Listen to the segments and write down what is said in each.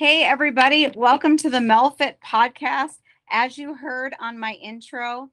Hey, everybody. Welcome to the MelFit podcast. As you heard on my intro,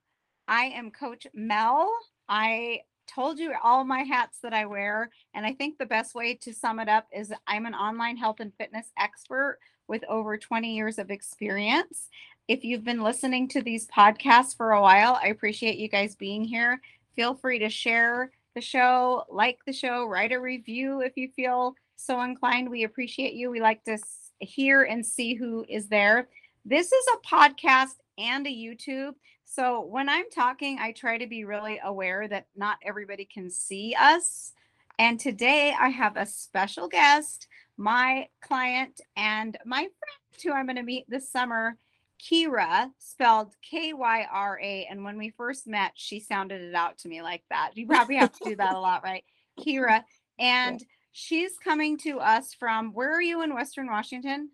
I am Coach Mel. I told you all my hats that I wear. And I think the best way to sum it up is I'm an online health and fitness expert with over 20 years of experience. If you've been listening to these podcasts for a while, I appreciate you guys being here. Feel free to share the show, like the show, write a review if you feel so inclined. We appreciate you. We like to hear and see who is there. This is a podcast and a YouTube. So when I'm talking, I try to be really aware that not everybody can see us. And today I have a special guest, my client and my friend who I'm going to meet this summer, Kyra, spelled K Y R A. And when we first met, she sounded it out to me like that. You probably have to do that a lot, right? Kyra. And. She's coming to us from where are you in Western Washington?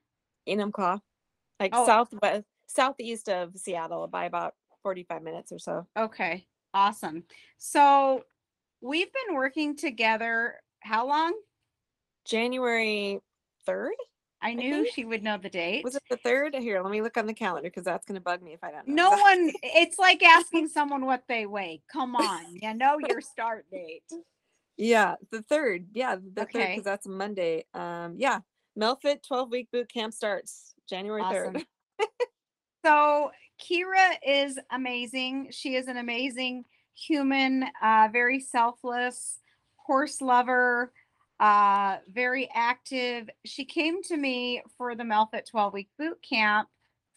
Enumclaw, like oh. southwest, southeast of Seattle by about 45 minutes or so. Okay, awesome. So we've been working together how long? January 3rd. I knew she would know the date. Was it the third? Here, let me look on the calendar because that's going to bug me if I don't know. No one, it's like asking someone what they weigh. Come on, you know your start date. Yeah, the third. Yeah, the okay. third because that's Monday. Um, yeah, Melfit 12 week boot camp starts January 3rd. awesome. 3rd. so Kyra is amazing. She is an amazing human, uh, very selfless, horse lover uh, very active. She came to me for the Melfit 12 week boot camp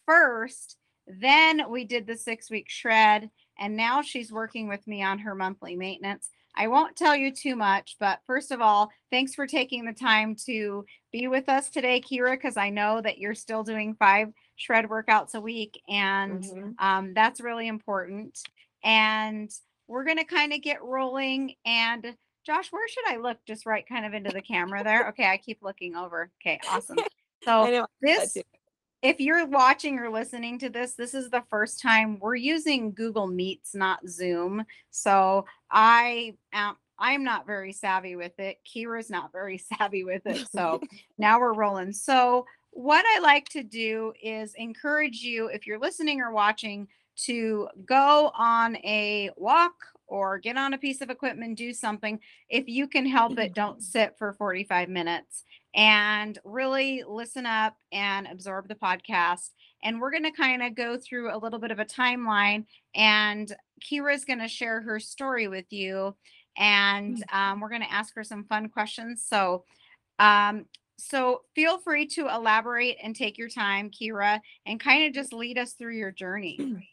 first. Then we did the six week shred. And now she's working with me on her monthly maintenance. I won't tell you too much, but first of all, thanks for taking the time to be with us today, Kyra, because I know that you're still doing five shred workouts a week. And mm-hmm. um, that's really important. And we're going to kind of get rolling. And Josh, where should I look? Just right kind of into the camera there. Okay, I keep looking over. Okay, awesome. So this if you're watching or listening to this, this is the first time we're using Google Meets, not Zoom. So I am I'm not very savvy with it. Kyra's not very savvy with it. So now we're rolling. So what I like to do is encourage you, if you're listening or watching, to go on a walk or get on a piece of equipment, do something. If you can help it, don't sit for 45 minutes and really listen up and absorb the podcast. And we're going to kind of go through a little bit of a timeline, and Kyra is going to share her story with you. And mm. um, we're going to ask her some fun questions. So, um, so feel free to elaborate and take your time, Kyra, and kind of just lead us through your journey.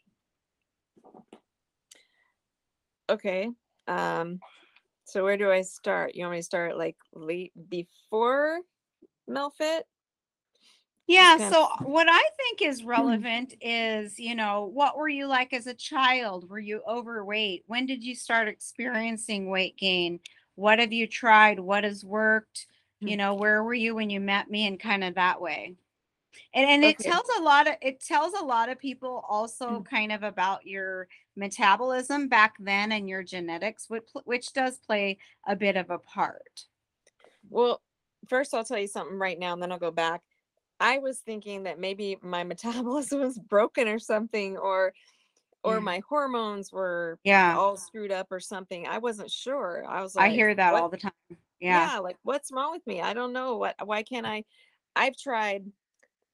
okay. Um, so where do I start? You want me to start like late before Melfit? Yeah. So what I think is relevant is, you know, what were you like as a child? Were you overweight? When did you start experiencing weight gain? What have you tried? What has worked? You mm. know, where were you when you met me and kind of that way? And and it tells a lot of it tells a lot of people also mm. kind of about your metabolism back then and your genetics, which which does play a bit of a part. Well, first I'll tell you something right now, and then I'll go back. I was thinking that maybe my metabolism was broken or something, or or my hormones were yeah all screwed up or something. I wasn't sure. I was like, I hear that all the time. Yeah. yeah, like what's wrong with me? I don't know. What why can't I? I've tried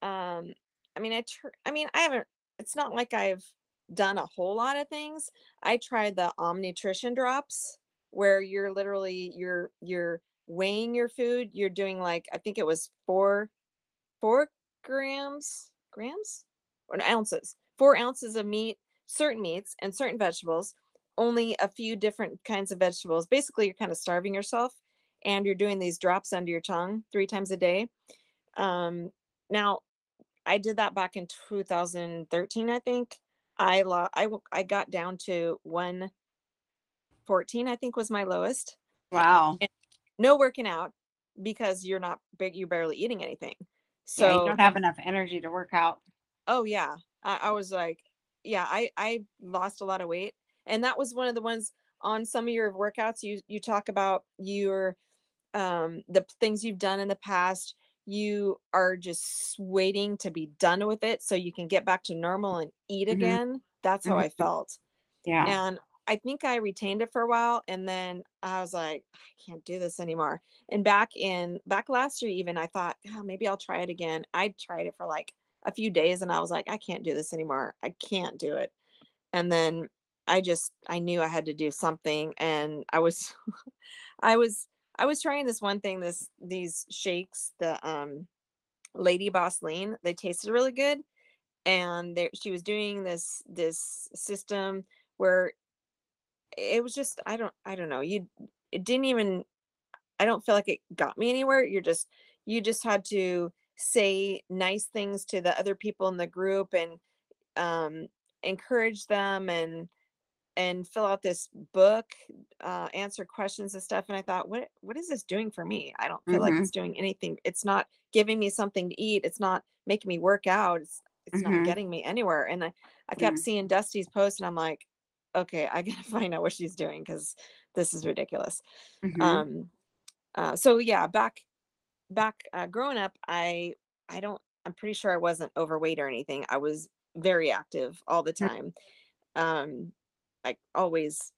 um i mean i tr- i mean i haven't it's not like i've done a whole lot of things. I tried the omnutrition drops where you're literally you're you're weighing your food you're doing like i think it was four four grams grams? Or ounces four ounces of meat certain meats and certain vegetables only a few different kinds of vegetables. Basically you're kind of starving yourself and you're doing these drops under your tongue three times a day. Um, now I did that back in 2013, I think. I lo- I I got down to 114, I think was my lowest. Wow. And no working out because you're not big, you're barely eating anything. So yeah, you don't have enough energy to work out. Oh yeah. I, I was like, yeah, I I lost a lot of weight. And that was one of the ones on some of your workouts you you talk about your um the things you've done in the past you are just waiting to be done with it so you can get back to normal and eat Mhm. again. That's how I Mhm. felt. Yeah. And I think I retained it for a while and then I was like, I can't do this anymore. And back in back last year even I thought, oh, maybe I'll try it again. I tried it for like a few days and I was like, I can't do this anymore. I can't do it. And then I just I knew I had to do something and I was I was I was trying this one thing this these shakes the um Lady Boss Lean. They tasted really good and there she was doing this this system where it was just I don't I don't know. You it didn't even I don't feel like it got me anywhere. You're just you just had to say nice things to the other people in the group and um encourage them and and fill out this book, uh, answer questions and stuff. And I thought, what what is this doing for me? I don't feel like Mhm. it's doing anything. It's not giving me something to eat. It's not making me work out. It's it's not Mhm. getting me anywhere. And I, I kept Mm. seeing Dusty's post and I'm like, okay, I gotta find out what she's doing because this is ridiculous. Mhm. Um uh so yeah, back back uh growing up, I I don't I'm pretty sure I wasn't overweight or anything. I was very active all the Mm. time. Um like always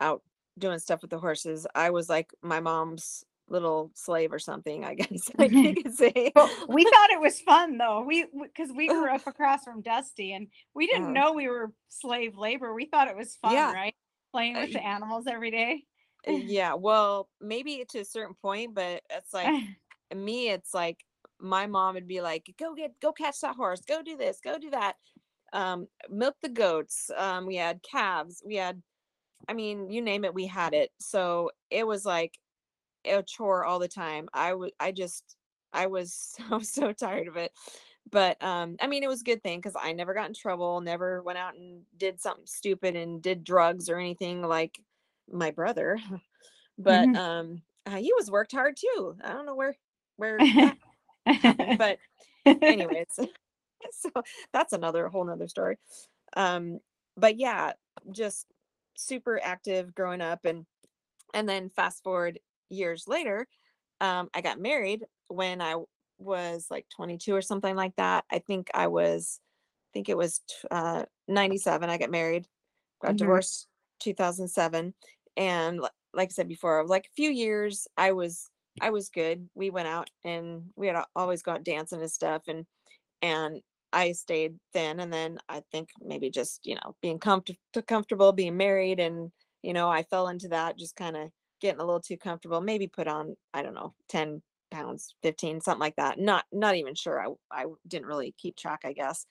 out doing stuff with the horses. I was like my mom's little slave or something, I guess I could say. But we thought it was fun though. We because we grew up across from Dusty and we didn't Uh-huh. know we were slave labor. We thought it was fun, Yeah. right? Playing Uh, with the animals every day. Uh, yeah, well, maybe to a certain point, but it's like me, it's like my mom would be like, "Go get, go catch that horse, go do this, go do that." Um, milk the goats. Um, we had calves. We had, I mean, you name it, we had it. So it was like a chore all the time. I was, I just, I was so so tired of it. But um, I mean, it was a good thing because I never got in trouble, never went out and did something stupid and did drugs or anything like my brother. But Mhm. um, uh, he was worked hard too. I don't know where where but anyways so that's another whole nother story. Um but yeah just super active growing up and and then fast forward years later um i got married when I was like 22 or something like that. I think i was i think it was uh 97 i got married got Mhm. divorced 2007 and like i said before like a few years i was i was good. We went out and we had always got dancing and stuff and and i stayed thin and then i think maybe just you know being comfort- comfortable being married and you know i fell into that just kind of getting a little too comfortable maybe put on i don't know 10 pounds 15 something like that not not even sure i i didn't really keep track i guess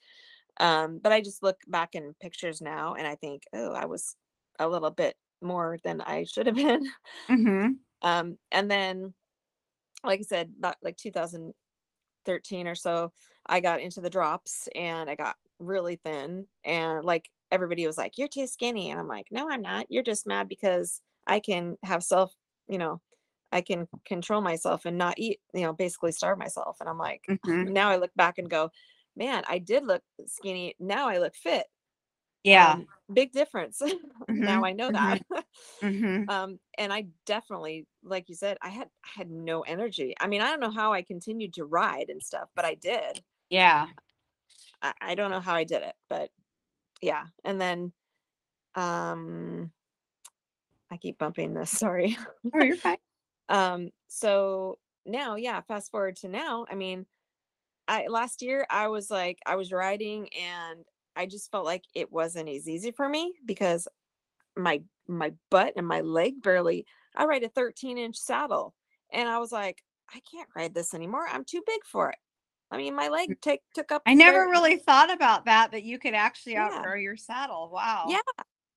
um but i just look back in pictures now and i think oh i was a little bit more than i should have been Mhm. um and then like i said about like 2013 or so i got into the drops and i got really thin and like everybody was like you're too skinny. And i'm like no i'm not. You're just mad because i can have self you know i can control myself and not eat you know basically starve myself. And i'm like Mhm. now i look back and go man i did look skinny. Now i look fit Yeah. um, big difference now Mhm, i know that Mhm. um and i definitely like you said i had I had no energy i mean i don't know how i continued to ride and stuff but i did Yeah. i, I don't know how i did it but yeah and then um i keep bumping this sorry Oh, you're fine. um so now yeah fast forward to now i mean i last year i was like i was riding and i just felt like it wasn't as easy for me because my my butt and my leg barely i ride a 13 inch saddle and i was like i can't ride this anymore i'm too big for it i mean my leg take took up I never really thought about that, that you could actually Yeah. outgrow your saddle. Wow. yeah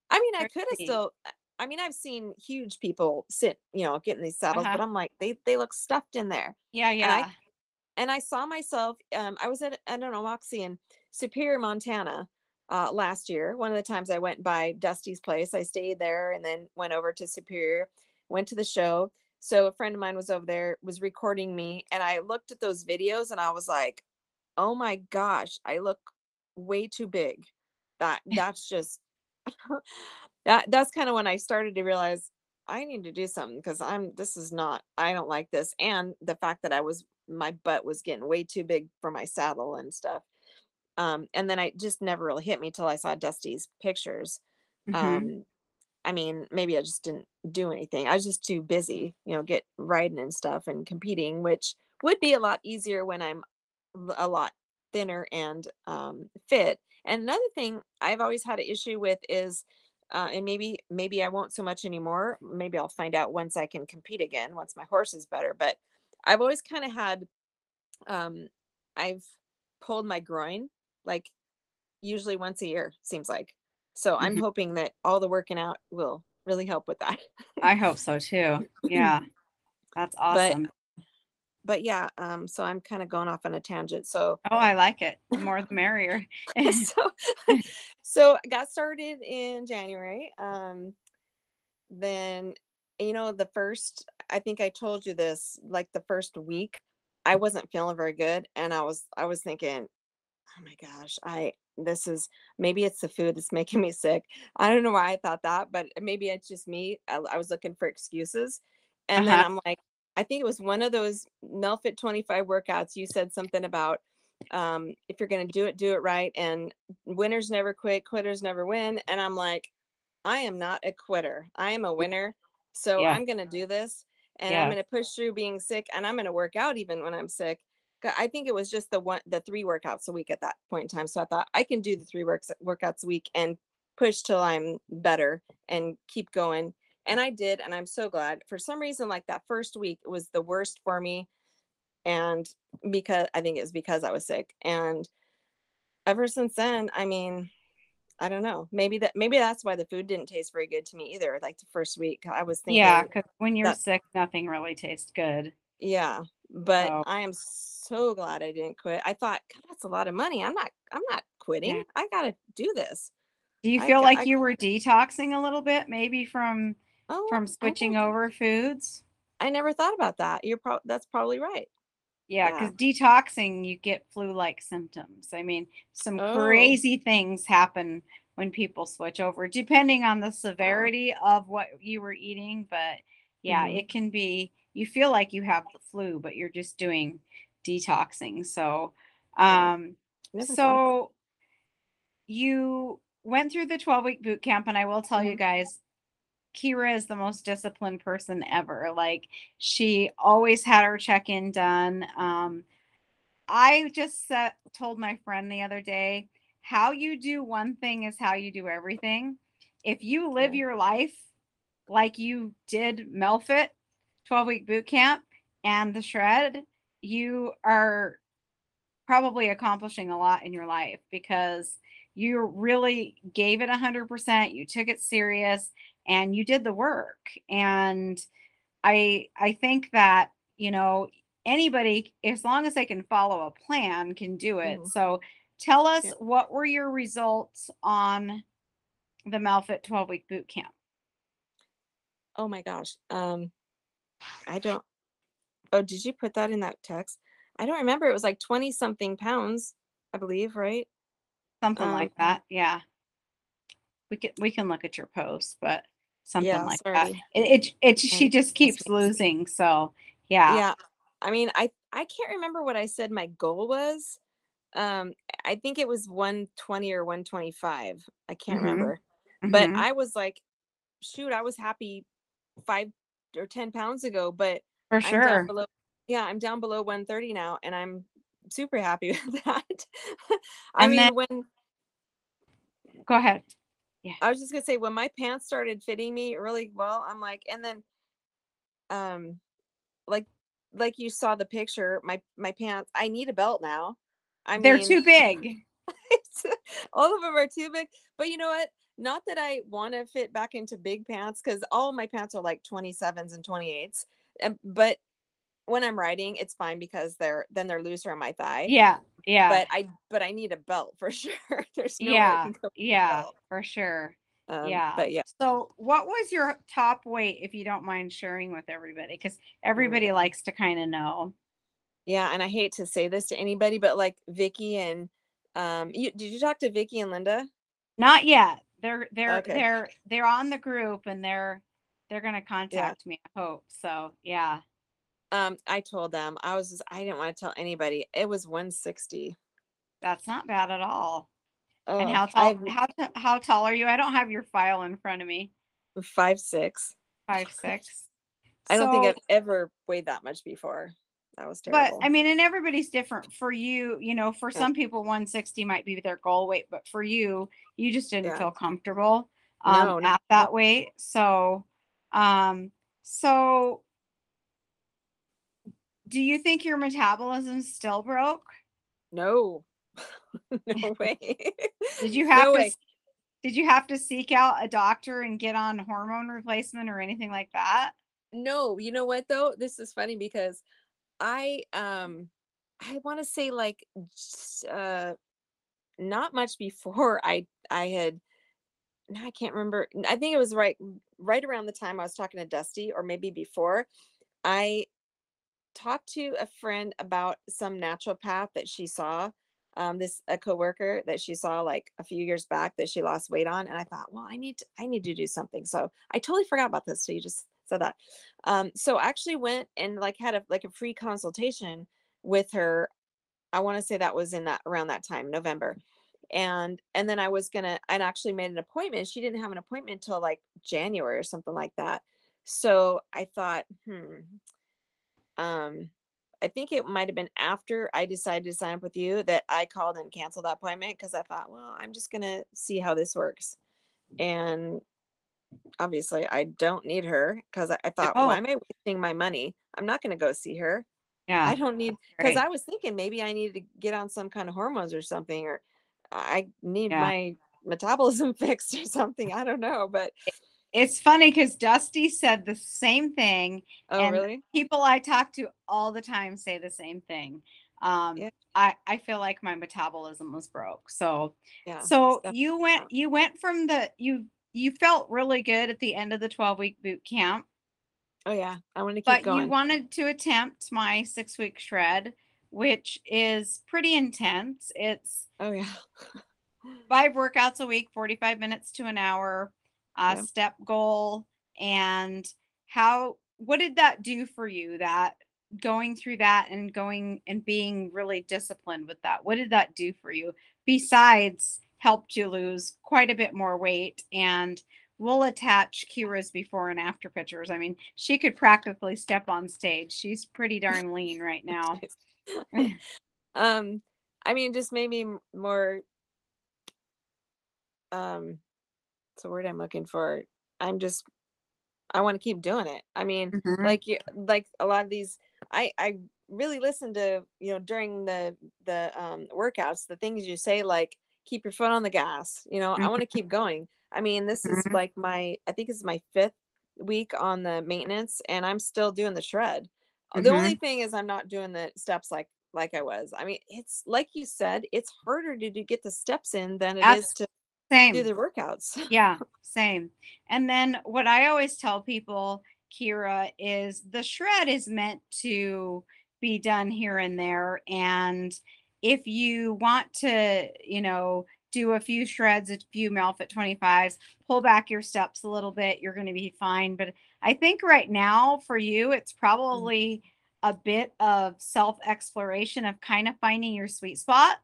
i mean i could have still i mean i've seen huge people sit you know getting these saddles Uh-huh. but i'm like they they look stuffed in there Yeah. Yeah. And I saw myself. Um, I was at I don't know Moxie in Superior, Montana, uh, last year. One of the times I went by Dusty's place, I stayed there and then went over to Superior, went to the show. So a friend of mine was over there, was recording me, and I looked at those videos and I was like, "Oh my gosh, I look way too big." That that's just that that's kind of when I started to realize I need to do something because I'm this is not I don't like this and the fact that I was my butt was getting way too big for my saddle and stuff. Um, and then I just never really hit me till I saw Dusty's pictures. Mhm. Um, I mean, maybe I just didn't do anything. I was just too busy, you know, get riding and stuff and competing, which would be a lot easier when I'm a lot thinner and um, fit. And another thing I've always had an issue with is, uh, and maybe maybe I won't so much anymore. Maybe I'll find out once I can compete again, once my horse is better. But I've always kind of had, um, I've pulled my groin like usually once a year, seems like. So I'm Mhm. hoping that all the working out will really help with that. I hope so too. Yeah. That's awesome. But yeah, um, so I'm kind of going off on a tangent. So oh, I like it. The more the merrier. so so I got started in January. Um, then you know the first I think I told you this like the first week I wasn't feeling very good and I was I was thinking oh my gosh I this is maybe it's the food that's making me sick. I don't know why I thought that, but maybe it's just me. I, I was looking for excuses. And then Uh-huh. I'm like I think it was one of those Melfit 25 workouts you said something about um if you're going to do it do it right and winners never quit, quitters never win and I'm like I am not a quitter. I am a winner. So Yeah. I'm going to do this and Yeah. I'm going to push through being sick and I'm going to work out even when I'm sick. I think it was just the one, the three workouts a week at that point in time. So I thought I can do the three works workouts a week and push till I'm better and keep going. And I did. And I'm so glad for some reason, like that first week was the worst for me. And because I think it was because I was sick. And ever since then, I mean, I don't know. Maybe that maybe that's why the food didn't taste very good to me either. Like the first week, I was thinking, yeah, because when you're that- sick, nothing really tastes good. yeah. But So- I am so glad I didn't quit. I thought, God, that's a lot of money. I'm not. I'm not quitting. Yeah. I gotta do this. Do you feel got- like I- you were detoxing a little bit, maybe from Oh, from switching over foods? I never thought about that. You're pro- that's probably right. Yeah, Yeah. because detoxing, you get flu-like symptoms. I mean, some Oh. crazy things happen when people switch over, depending on the severity of what you were eating. But yeah, Mhm. it can be. You feel like you have the flu, but you're just doing detoxing. So, um, Never thought about- so you went through the 12 week boot camp, and I will tell you Mhm. guys, Kyra is the most disciplined person ever. Like she always had her check in done. Um, I just uh, told my friend the other day, how you do one thing is how you do everything. If you live your life like you did Melfit 12 week boot camp and the shred, you are probably accomplishing a lot in your life because you really gave it 100%, you took it serious and you did the work. And I I think that, you know, anybody as long as they can follow a plan can do it. Mhm. So tell us Yeah. what were your results on the Melfit 12 week boot camp? Oh my gosh. Um, I don't. Oh, did you put that in that text? I don't remember. It was like 20 something pounds, I believe, right? Something Um, like that. Yeah. We can we can look at your post, but something Yeah, like that. sorry. It, it it she just keeps losing. So yeah. Yeah. I mean, I I can't remember what I said my goal was. Um, I think it was 120 or 125. I can't Mhm. remember. But Mhm. I was like, shoot, I was happy five or 10 pounds ago, but for sure. below. Yeah, I'm down below 130 now, and I'm super happy with that. I And mean, then- when Go ahead. I was just gonna say when my pants started fitting me really well, I'm like, and then, um, like, like you saw the picture, my my pants. I need a belt now. I They're mean, too big. all of them are too big. But you know what? Not that I want to fit back into big pants because all my pants are like 27s and 28s. And, but when I'm riding, it's fine because they're then they're looser on my thigh. Yeah. Yeah. But I but I need a belt for sure. There's no way yeah. can go without a Yeah. For sure. Um, yeah. But yeah. So, what was your top weight, if you don't mind sharing with everybody? Because everybody Mm. likes to kind of know. Yeah, and I hate to say this to anybody, but like Vicky and um, you did you talk to Vicky and Linda? Not yet. They're they're Okay. they're they're on the group and they're they're gonna contact me. I hope so. Yeah. Um, I told them I was just I didn't want to tell anybody. It was 160. That's not bad at all. And Oh, how tall how how tall are you? I don't have your file in front of me. five six. Five six. I don't think I've ever weighed that much before. That was terrible. But. I mean, and everybody's different. For you, you know, for Yeah. some people, 160 might be their goal weight, but for you, you just didn't Yeah. feel comfortable um, No, no, at that weight. So, um, so do you think your metabolism still broke? no, no way. Did you have No to? way. Did you have to seek out a doctor and get on hormone replacement or anything like that? No, you know what though? This is funny because I um I want to say like uh not much before I I had no, I can't remember. I think it was right right around the time I was talking to Dusty or maybe before. I talked to a friend about some naturopath that she saw um this a coworker that she saw like a few years back that she lost weight on and I thought, well, I need to I need to do something. So I totally forgot about this. So you just said that. Um so I actually went and like had a like a free consultation with her. I want to say that was in that around that time, November. And and then I was gonna and actually made an appointment. She didn't have an appointment until like January or something like that. So I thought, hmm, um i think it might have been after i decided to sign up with you that i called and canceled that appointment because i thought well i'm just going to see how this works and obviously i don't need her because I, I thought Oh. why am i wasting my money i'm not going to go see her Yeah. i don't need because right. i was thinking maybe i needed to get on some kind of hormones or something or i need Yeah. my metabolism fixed or something i don't know but It's funny because Dusty said the same thing oh And really people I talk to all the time say the same thing. Um, Yeah. I, I feel like my metabolism was broke. So yeah so you went you went from the you you felt really good at the end of the 12 week boot camp, oh yeah i want to keep but going But you wanted to attempt my six week shred, which is pretty intense. It's oh yeah five workouts a week, 45 minutes to an hour, uh, Yeah. step goal. And how, what did that do for you? That going through that and going and being really disciplined with that, what did that do for you? Besides, helped you lose quite a bit more weight. And we'll attach Kyra's before and after pictures. I mean, she could practically step on stage. She's pretty darn lean right now. um i mean just made me more um it's a word i'm looking for i'm just i want to keep doing it. I mean Mhm. like you like a lot of these i i really listen to you know during the the um workouts the things you say like keep your foot on the gas you know i want to keep going. I mean this is Mhm. like my i think it's my fifth week on the maintenance and i'm still doing the shred. Uh, the only thing is i'm not doing the steps like like i was. I mean it's like you said it's harder to, to get the steps in than it is Abs- to Same. do the workouts Yeah, same. And then what I always tell people, Kyra, is the shred is meant to be done here and there. And if you want to, you know, do a few shreds, a few Melfit 25s, pull back your steps a little bit, you're going to be fine. But I think right now for you, it's mm. probably a bit of self exploration of kind of finding your sweet spot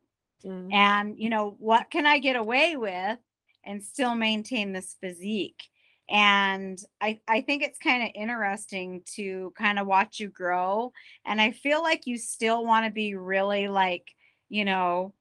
Mm, and you know what can i get away with and still maintain this physique? And i i think it's kind of interesting to kind of watch you grow and i feel like you still want to be really like you know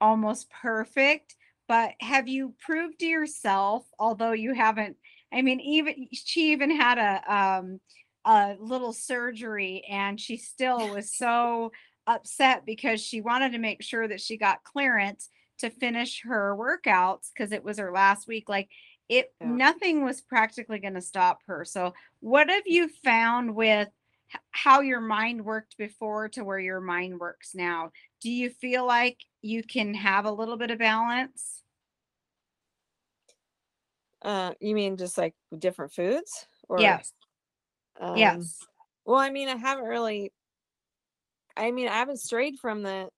almost perfect but have you proved to yourself although you haven't i mean even she even had a um a little surgery and she still was so upset because she wanted to make sure that she got clearance to finish her workouts because it was her last week like it Yeah. nothing was practically going to stop her. So what have you found with how your mind worked before to where your mind works now? Do you feel like you can have a little bit of balance? Uh you mean just like different foods or yes. Um, yes. well i mean i haven't really i mean i haven't strayed from the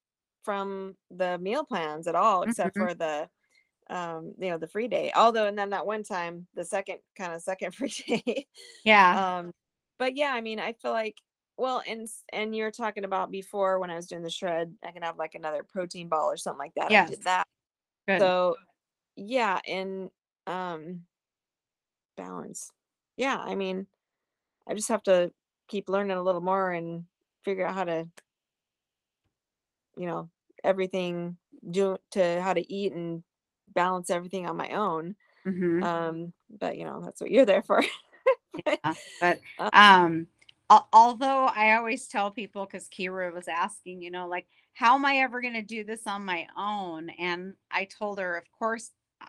from the meal plans at all except Mhm. for the um you know the free day although and then that one time the second kind of second free day yeah um but yeah i mean i feel like well, and and you're talking about before when I was doing the shred, I can have like another protein ball or something like that. I did that. Good. So yeah, and um balance. Yeah, I mean, I just have to keep learning a little more and figure out how to, you know, everything do to how to eat and balance everything on my own. Mhm. Um, but you know, that's what you're there for. But, Yeah, but uh, um although i always tell people because kyra was asking you know like how am i ever going to do this on my own and i told her of course uh,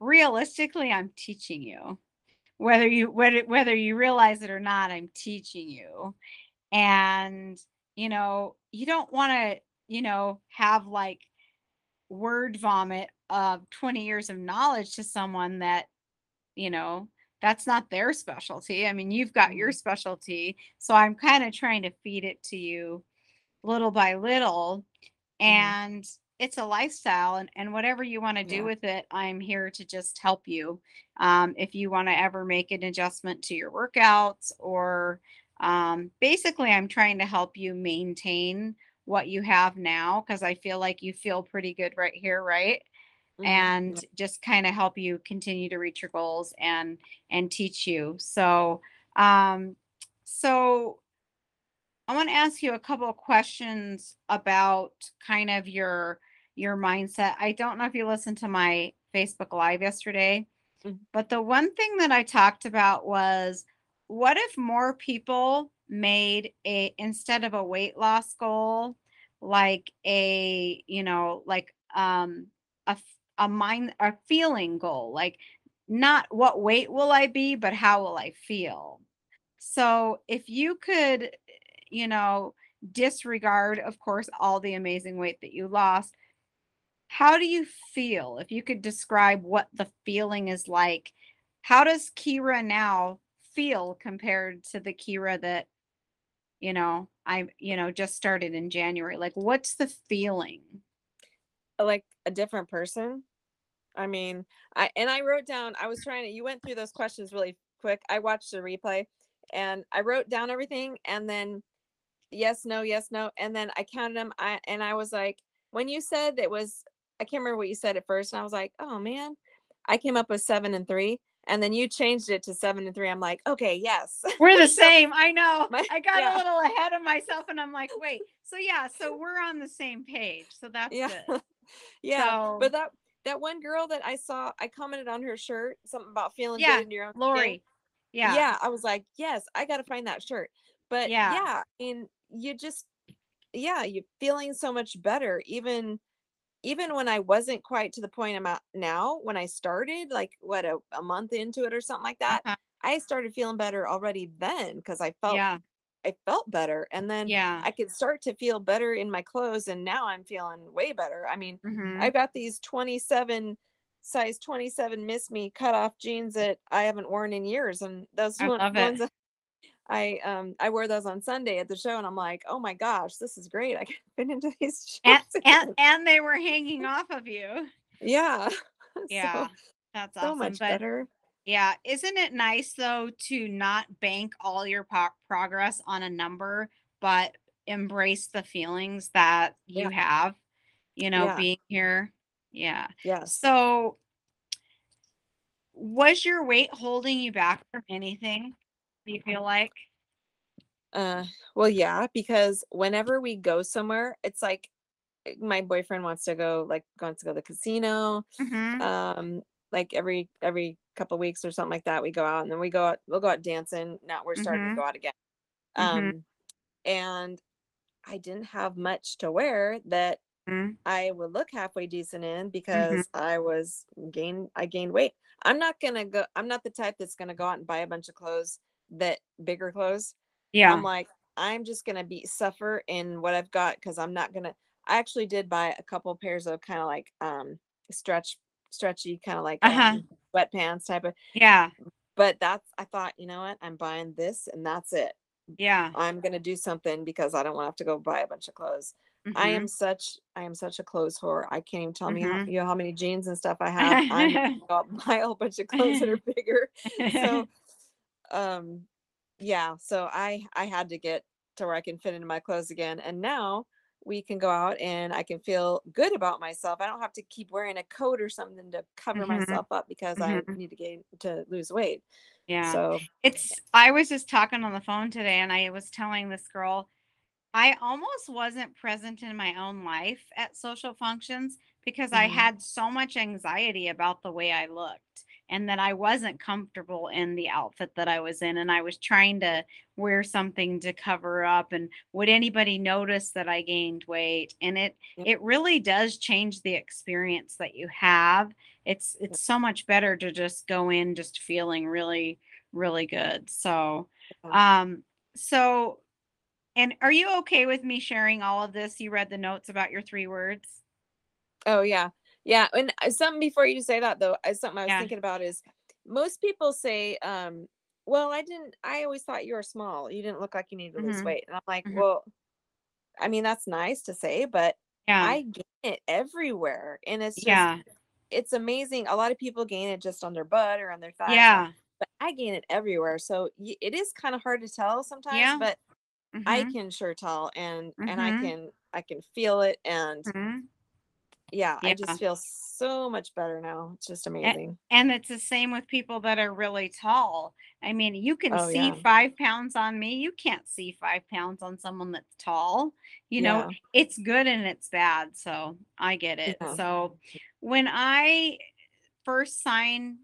realistically i'm teaching you whether you whether, whether you realize it or not i'm teaching you and you know you don't want to you know have like word vomit of 20 years of knowledge to someone that you know that's not their specialty i mean you've got your Mhm. specialty so i'm kind of trying to feed it to you little by little Mhm. and it's a lifestyle and, and whatever you want to do Yeah. with it i'm here to just help you um, if you want to ever make an adjustment to your workouts or um, basically i'm trying to help you maintain what you have now because i feel like you feel pretty good right here right Mhm. and just kind of help you continue to reach your goals and and teach you so um so i want to ask you a couple of questions about kind of your your mindset i don't know if you listened to my facebook live yesterday Mhm. but the one thing that i talked about was what if more people made a instead of a weight loss goal like a you know like um a mind a feeling goal like not what weight will i be but how will i feel. So if you could you know disregard of course all the amazing weight that you lost how do you feel? If you could describe what the feeling is like how does kyra now feel compared to the kyra that you know i you know just started in january like what's the feeling uh, like a different person. I mean, I and I wrote down. I was trying to. You went through those questions really quick. I watched the replay, and I wrote down everything, and then yes, no, yes, no, and then I counted them. I and I was like, when you said it was, I can't remember what you said at first, and I was like, oh man, I came up with seven and three, and then you changed it to seven and three. I'm like, okay, yes, we're the same i know my- i got yeah. a little ahead of myself and i'm like wait so yeah so we're on the same page so that's yeah. good yeah, So- but that that one girl that I saw, I commented on her shirt something about feeling Yeah, good in your own skin. lori yeah yeah i was like yes i gotta find that shirt but Yeah. yeah, i mean you just yeah you're feeling so much better even even when i wasn't quite to the point i'm at now when i started like what a, a month into it or something like that uh-huh, i started feeling better already then because i felt yeah. I felt better and then yeah. I could start to feel better in my clothes and now i'm feeling way better. I mean mhm, I've got these 27 size 27 miss me cut off jeans that I haven't worn in years and those I one- ones I um I wear those on Sunday at the show and I'm like, "Oh my gosh, this is great. I can fit into these and, and and they were hanging off of you yeah. yeah so, that's so much but better. Yeah, isn't it nice though to not bank all your po- progress on a number, but embrace the feelings that you Yeah. have, you know, Yeah. being here? Yeah. Yes. So, was your weight holding you back from anything? You feel like? Uh well yeah, because whenever we go somewhere, it's like eh, my boyfriend wants to go like wants to go to the casino. Mhm. um like every every couple weeks or something like that we go out and then we go out we'll go out dancing now we're starting Mhm. to go out again Mhm. um and i didn't have much to wear that Mhm. i would look halfway decent Mm-hmm. in because i was gain i gained weight i'm not gonna go i'm not the type that's gonna go out and buy a bunch of clothes that bigger clothes Yeah. i'm like i'm just gonna be suffer in what i've got because i'm not gonna i actually did buy a couple pairs of kind of like um stretch stretchy kind of like Uh-huh. um, sweatpants type of yeah. but that's i thought you know what i'm buying this and that's it Yeah. i'm gonna do something because i don't want to have to go buy a bunch of clothes i Mhm. am such i am such a clothes whore i can't even tell me how, Mhm. you know how many jeans and stuff i have i'm gonna go out and buy a whole bunch of clothes that are bigger so um yeah so i i had to get to where I can fit into my clothes again. And now we can go out and I can feel good about myself. I don't have to keep wearing a coat or something to cover Mhm. myself up because Mhm. I need to gain to lose weight. Yeah. So It's I was just talking on the phone today and I was telling this girl I almost wasn't present in my own life at social functions because I Mhm. had so much anxiety about the way I looked and that I wasn't comfortable in the outfit that I was in and I was trying to wear something to cover up and would anybody notice that I gained weight and it Yep. it really does change the experience that you have. It's it's so much better to just go in just feeling really really good. So um so and are you okay with me sharing all of this? You read the notes about your three words? Oh yeah. Yeah. And uh, something before you say that though, uh, something I was Yeah. thinking about is most people say, um, well, I didn't I always thought you were small. You didn't look like you needed to lose Mhm. weight. And I'm like, Mhm. well, I mean, that's nice to say, but Yeah. I gain it everywhere. And it's just Yeah. it's amazing. A lot of people gain it just on their butt or on their thighs, Yeah. but I gain it everywhere. So it is kind of hard to tell sometimes, Yeah. but I Mhm. can sure tell and and I Mhm. can I can feel it and Mhm. yeah, I just feel so much better now. It's just amazing. And it's the same with people that are really tall. I mean, you can Oh, see yeah. five pounds on me. You can't see five pounds on someone that's tall. You know, Yeah. it's good and it's bad. So I get it. Yeah. So when I first sign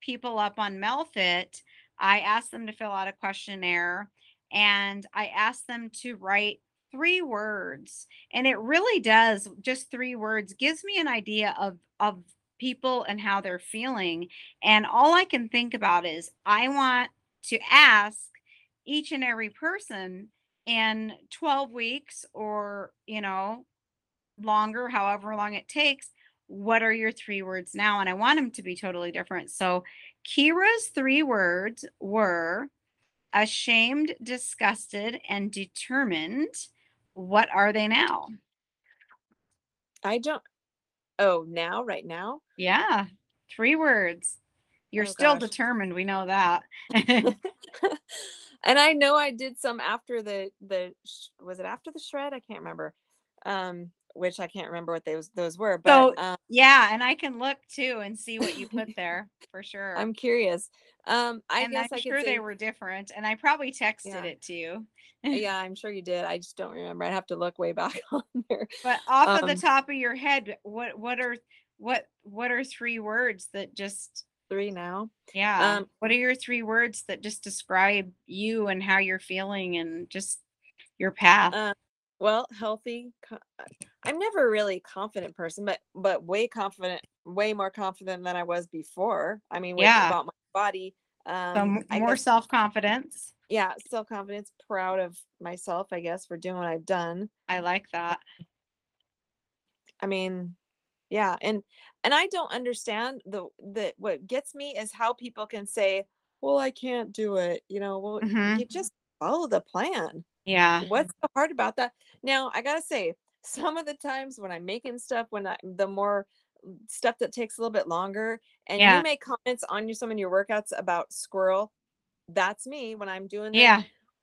people up on Melfit, I ask them to fill out a questionnaire and I ask them to write three words. And it really does just three words gives me an idea of of people and how they're feeling. And all I can think about is I want to ask each and every person in 12 weeks or, you know, longer, however long it takes, what are your three words now? And I want them to be totally different. So Kyra's three words were ashamed, disgusted, and determined. What are they now? I don't oh now, right now? Yeah, three words. You're Oh, still gosh. determined. We know that. and I know I did some after the the was it after the shred? I can't remember. Um which I can't remember what those those were, So- but um yeah, and I can look too and see what you put there for sure. I'm curious. Um I and guess I'm I sure could they were different. And I probably texted Yeah. it to you. yeah, I'm sure you did. I just don't remember. I'd have to look way back on there. But off of the Um, top of your head, what what are what what are three words that just Three now. yeah, Um, what are your three words that just describe you and how you're feeling and just your path? Uh, well, healthy. uh, I'm never a really confident person, but but way confident, way more confident than I was before. I mean, Yeah. about my body. Um, I more self-confidence. Yeah, self confidence, proud of myself, I guess, for doing what I've done. I like that. I mean, yeah, and and I don't understand the the what gets me is how people can say, "Well, I can't do it." You know, well, Mhm. you just follow the plan. Yeah. What's so hard about that? Now, I gotta say, some of the times when I'm making stuff, when I the more stuff that takes a little bit longer, and Yeah. you make comments on your some of your workouts about squirrel, that's me when I'm doing. Yeah.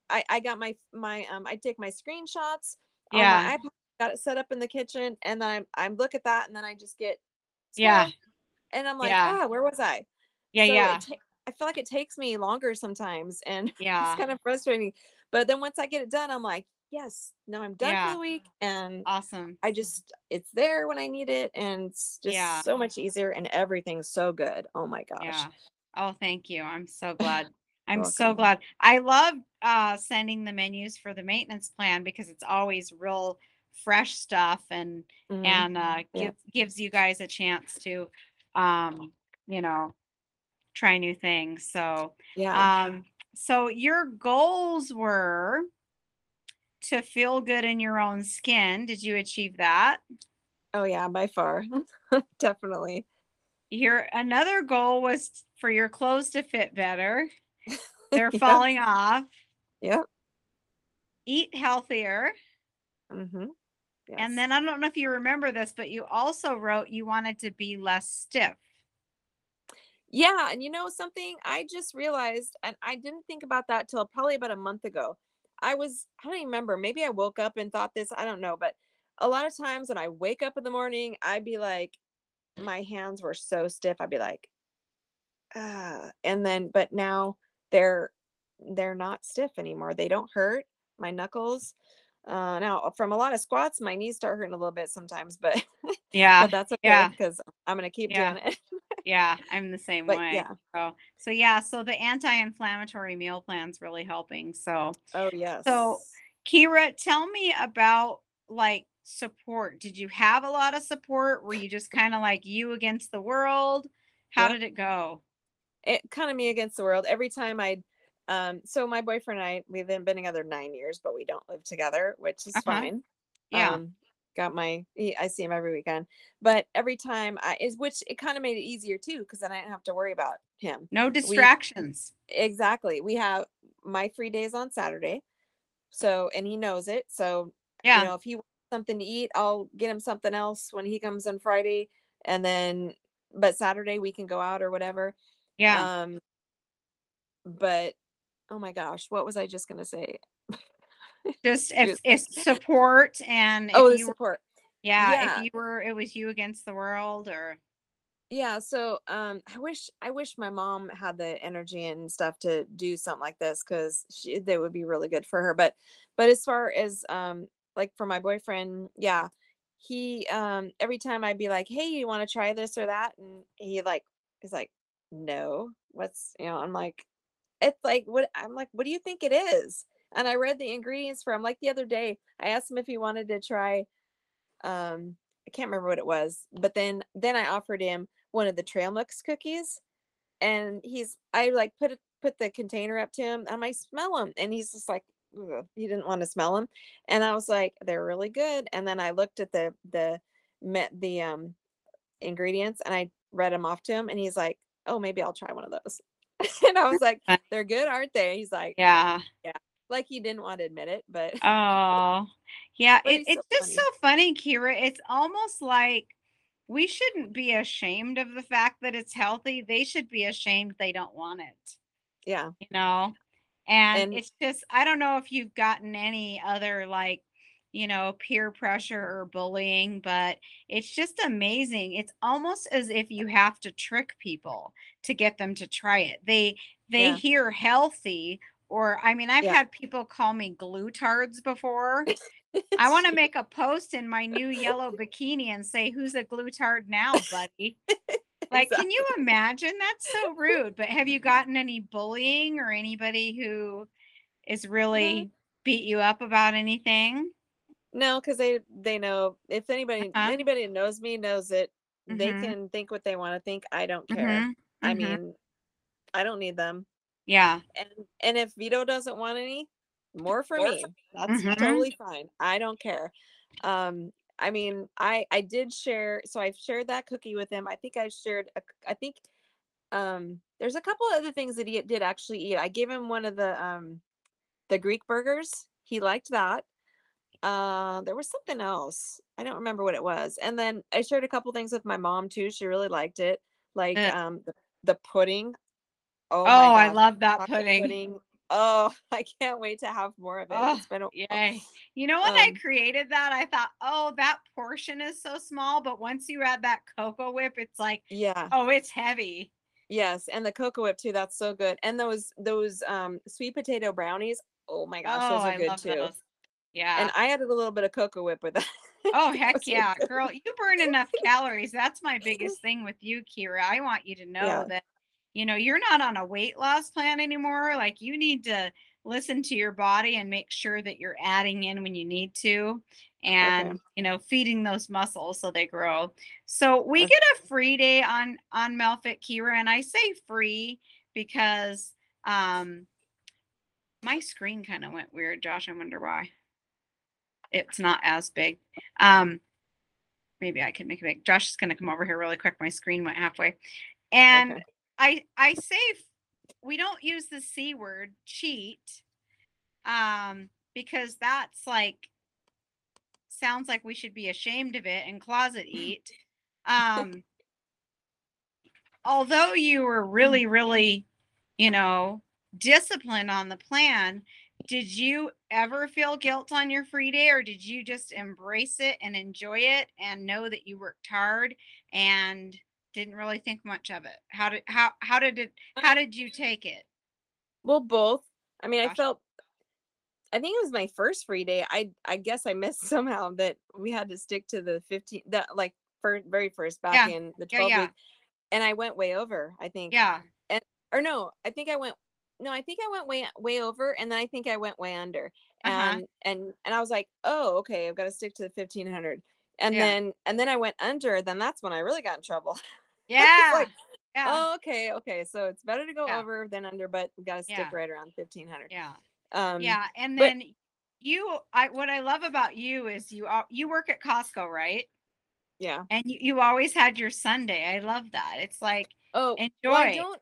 I I got my my um I take my screenshots on Yeah. my iPad, got it set up in the kitchen, and then I'm I'm look at that, and then I just get Yeah. and I'm like, Yeah. ah, where was I? Yeah. So yeah. ta- I feel like it takes me longer sometimes, and Yeah. it's kind of frustrating. But then once I get it done, I'm like, yes, now I'm done Yeah. for the week, and Awesome. I just it's there when I need it, and it's just Yeah. so much easier, and everything's so good. Oh my gosh. Yeah. Oh, thank you. I'm so glad. I'm so welcome. glad. I love uh, sending the menus for the maintenance plan because it's always real fresh stuff and Mhm. and uh, Yeah. gives gives you guys a chance to, um, you know, try new things. So, yeah. um, so your goals were to feel good in your own skin. Did you achieve that? oh yeah, by far, definitely. Your another goal was for your clothes to fit better. They're Yep. falling off. Yep. Eat healthier. Mm-hmm. Yes. And then I don't know if you remember this, but you also wrote you wanted to be less stiff. Yeah, and you know something, I just realized, and I didn't think about that till probably about a month ago. I was, I don't even remember. Maybe I woke up and thought this. I don't know. But a lot of times when I wake up in the morning, I'd be like, my hands were so stiff. I'd be like, ah. And then, but now they're, they're not stiff anymore. They don't hurt my knuckles. Uh, now from a lot of squats, my knees start hurting a little bit sometimes, but, Yeah. but that's okay yeah. because I'm going to keep Yeah. doing it. Yeah. I'm the same But way. yeah. So, so yeah. So the anti-inflammatory meal plan's really helping. So, Oh, yes. so Kyra, tell me about like support. Did you have a lot of support? Were you just kind of like you against the world? How Yep. did it go? It kind of me against the world every time I'd um so my boyfriend and I we've been, been together nine years, but we don't live together, which is Uh-huh. fine. Yeah. Um got my I see him every weekend. But every time I is which it kind of made it easier too, because then I didn't have to worry about him. No distractions. Exactly. We have my free days on Saturday. So and he knows it. So Yeah. you know if he wants something to eat, I'll get him something else when he comes on Friday. And then but Saturday we can go out or whatever. Yeah. Um, but oh my gosh, what was I just gonna say? just if, support and if oh, you were, support. yeah, yeah. if you were it was you against the world or Yeah, so um, I wish I wish my mom had the energy and stuff to do something like this because she that would be really good for her. But but as far as um, like for my boyfriend, yeah, he um every time I'd be like, hey, you want to try this or that, and he like is like, no, what's you know, I'm like, it's like what I'm like, what do you think it is? And I read the ingredients for him. Like the other day, I asked him if he wanted to try um I can't remember what it was, but then then I offered him one of the trail mix cookies and he's I like put it put the container up to him and I smell them and he's just like he didn't want to smell them and I was like they're really good and then I looked at the the met the um ingredients and I read them off to him and he's like oh maybe I'll try one of those. And I was like they're good aren't they? He's like yeah. Yeah. like he didn't want to admit it but oh. Yeah But it, it's so just so funny kyra. It's almost like we shouldn't be ashamed of the fact that it's healthy. They should be ashamed they don't want it. Yeah. You know? And, And- it's just i don't know if you've gotten any other like you know peer pressure or bullying but it's just amazing it's almost as if you have to trick people to get them to try it they they Yeah. hear healthy or i mean i've Yeah. had people call me glutards before i want to make a post in my new yellow bikini and say who's a glutard now buddy like, can you imagine? That's so rude. But have you gotten any bullying or anybody who is really beat you up about anything? No, because they they know if anybody Uh-huh. anybody that knows me knows it. They Mhm. can think what they want to think. I don't care. Mhm, I mhm. mean, I don't need them. yeah, And and if Vito doesn't want any, more for More me. That's Mhm. totally fine. I don't care. Um, I mean, I I did share. So I've shared that cookie with him. I think I shared. A, I think um there's a couple of other things that he did actually eat. I gave him one of the um the Greek burgers. He liked that. Uh, there was something else. I don't remember what it was. And then I shared a couple things with my mom too. She really liked it. Like Uh. um the, the pudding. Oh, Oh, I love that chocolate pudding. Oh, I can't wait to have more of it. Oh, it's been a Yay. You know, when I Um, created that, I thought, oh, that portion is so small. But once you add that cocoa whip, it's like, yeah. oh, it's heavy. Yes, and the cocoa whip too. That's so good. And those those um sweet potato brownies. Oh my gosh, oh, those are I good too. those. Yeah. And I added a little bit of cocoa whip with that. Oh heck yeah, girl, you burn enough calories. That's my biggest thing with you, Kyra. I want you to know Yeah. that you know, you're not on a weight loss plan anymore. Like you need to listen to your body and make sure that you're adding in when you need to and, you know, feeding those muscles so they grow. So we Okay. get a free day on on Melfit Kyra and I say free because um my screen kind of went weird, Josh. I wonder why. It's not as big. Um, maybe I can make it big. Josh is going to come over here really quick. My screen went halfway, and Okay. I I say we don't use the c word cheat, um, because that's like sounds like we should be ashamed of it and closet eat. Um, although you were really really, you know, disciplined on the plan, did you ever feel guilt on your free day or did you just embrace it and enjoy it and know that you worked hard and didn't really think much of it? How did how how did it how did you take it? Well, both. I mean, I felt I think it was my first free day. I I guess I missed somehow that we had to stick to the 15 that like for very first back Yeah. in the 12 yeah. week and I went way over, I think. Yeah. and Or no, I think I went no, I think I went way way over and then I think I went way under. Uh-huh. And and and I was like, "Oh, okay, I've got to stick to the 1500." And Yeah. then and then I went under, then that's when I really got in trouble. Yeah. like, yeah. Oh, okay, okay. So it's better to go Yeah. over than under, but we got to stick right around 1500. yeah. Um Yeah, and but- then you I what I love about you is you you work at Costco, right? yeah. And you, you always had your Sunday. I love that. It's like Oh, enjoy. well, I don't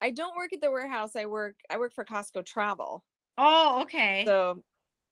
I don't work at the warehouse. I work I work for Costco Travel. oh, okay. So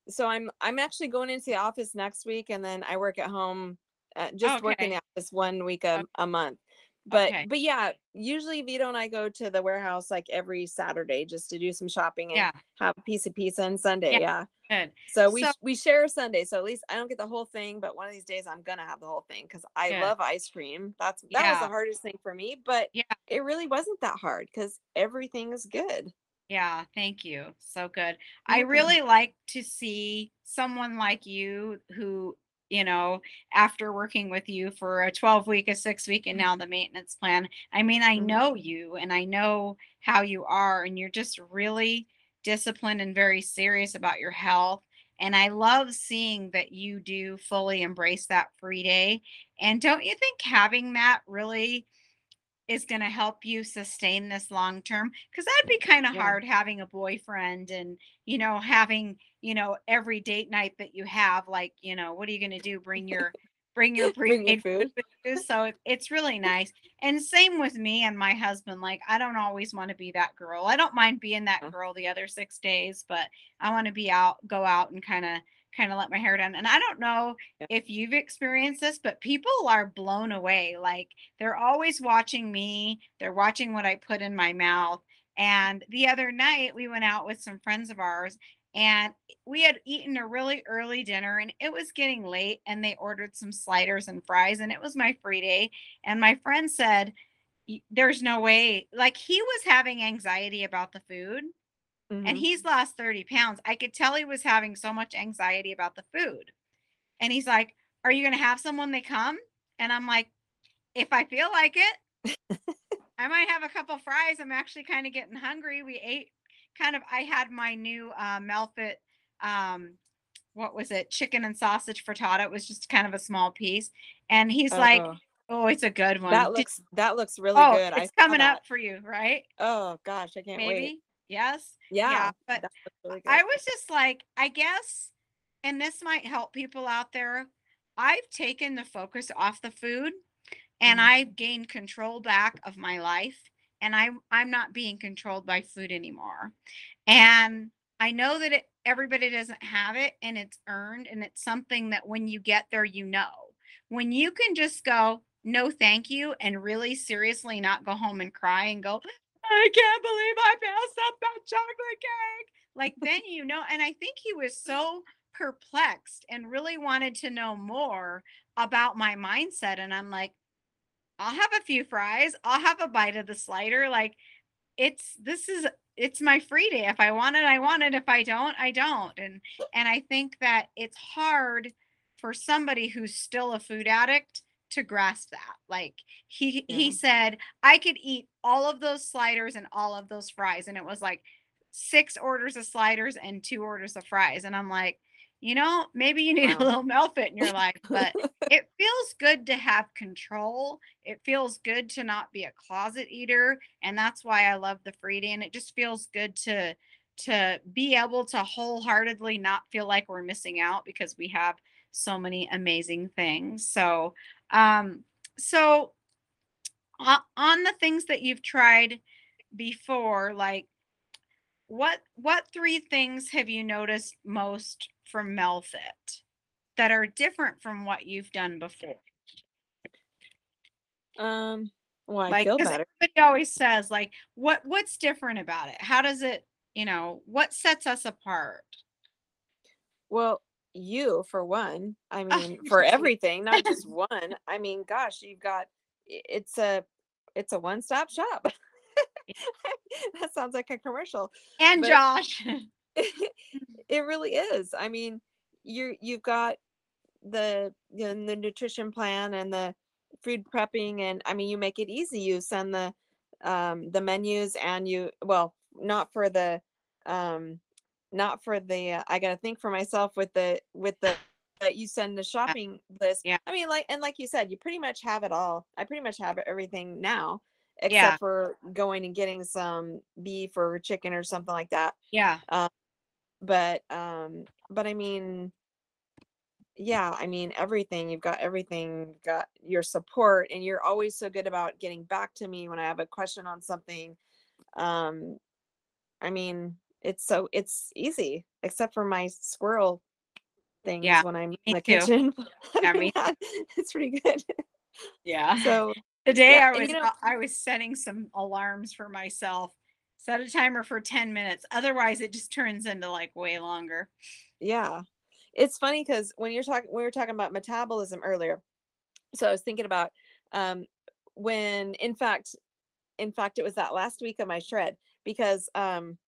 so I'm I'm actually going into the office next week and then I work at home uh, just Okay. the office one week a, a month. But Okay. but yeah, usually Vito and I go to the warehouse like every Saturday just to do some shopping and yeah, have a piece of pizza on Sunday. Yeah. Yeah. good. So we So- we share Sunday. So at least I don't get the whole thing, but one of these days I'm gonna have the whole thing because I love ice cream. That's that was the hardest thing for me, but Yeah. it really wasn't that hard because everything is good. Yeah, thank you. So good. I You're welcome. really like to see someone like you who, you know, after working with you for a 12 week, a six week, and now the maintenance plan. I mean, I Mhm. know you and I know how you are, and you're just really disciplined and very serious about your health. And I love seeing that you do fully embrace that free day. And don't you think having that really is going to help you sustain this long term because that'd be kind of Yeah. hard having a boyfriend and you know having you know every date night that you have like you know what are you going to do? Bring your bring your Bring your food. food. so it's really nice. And same with me and my husband like i don't always want to be that girl. I don't mind being that uh-huh. girl the other six days but i want to be out go out and kind of kind of let my hair down. And i don't know Yeah. if you've experienced this but people are blown away. Like they're always watching me. They're watching what i put in my mouth. And the other night we went out with some friends of ours and we had eaten a really early dinner and it was getting late and they ordered some sliders and fries and it was my free day and my friend said there's no way like he was having anxiety about the food and Mhm. he's lost 30 pounds i could tell he was having so much anxiety about the food and he's like are you going to have some when they come and i'm like if i feel like it i might have a couple fries i'm actually kind of getting hungry we ate kind of i had my new uh melfit um what was it chicken and sausage frittata it was just kind of a small piece and he's like Oh, oh it's a good one that Did- looks that looks really oh good. I it's saw coming up for you right Oh gosh, I can't maybe wait. yes Yeah, but really. I was just like, I guess, and this might help people out there. I've taken the focus off the food and Mhm. I've gained control back of my life and I'm I'm not being controlled by food anymore. And I know that it, everybody doesn't have it and it's earned and it's something that when you get there you know. When you can just go, no thank you and really seriously not go home and cry and go, I can't believe I passed up that chocolate cake. Like then you know, and I think he was so perplexed and really wanted to know more about my mindset. And I'm like, I'll have a few fries, I'll have a bite of the slider. Like it's this is it's my free day. If I want it, I want it. If I don't, I don't. And and I think that it's hard for somebody who's still a food addict to grasp that. Like he he said, I could eat all of those sliders and all of those fries. And it was like six orders of sliders and two orders of fries. And I'm like, you know, maybe you need Wow. a little Melfit in your life, but it feels good to have control. It feels good to not be a closet eater, and that's why I love the free day. And it just feels good to to be able to wholeheartedly not feel like we're missing out because we have so many amazing things. So, um, so on, on the things that you've tried before, like what what three things have you noticed most from Melfit that are different from what you've done before? um well, I like feel better. everybody always says like what what's different about it how does it you know, what sets us apart? Well, you for one. I mean, for everything, not just one. I mean, gosh, you've got it's a it's a one-stop shop. that sounds like a commercial, And but Josh. it really is. I mean, you're you've got the you know, the nutrition plan and the food prepping and I mean you make it easy. You send the um the menus and you well, not for the um not for the uh, I got to think for myself with the with the that you send the Yeah. shopping list. Yeah. I mean like and like you said, you pretty much have it all. I pretty much have everything now Yeah. except for going and getting some beef or chicken or something like that Yeah. But um but i mean yeah i mean everything you've got everything you've got your support and you're always so good about getting back to me when i have a question on something um i mean it's so it's easy except for my squirrel things Yeah. when i'm in the too. kitchen Yeah, me it's pretty good Yeah. so Today yeah I was you know I was setting some alarms for myself. Set a timer for 10 minutes. Otherwise it just turns into like way longer. yeah it's funny because when you're talking we were talking about metabolism earlier so i was thinking about um when in fact in fact it was that last week of my shred because um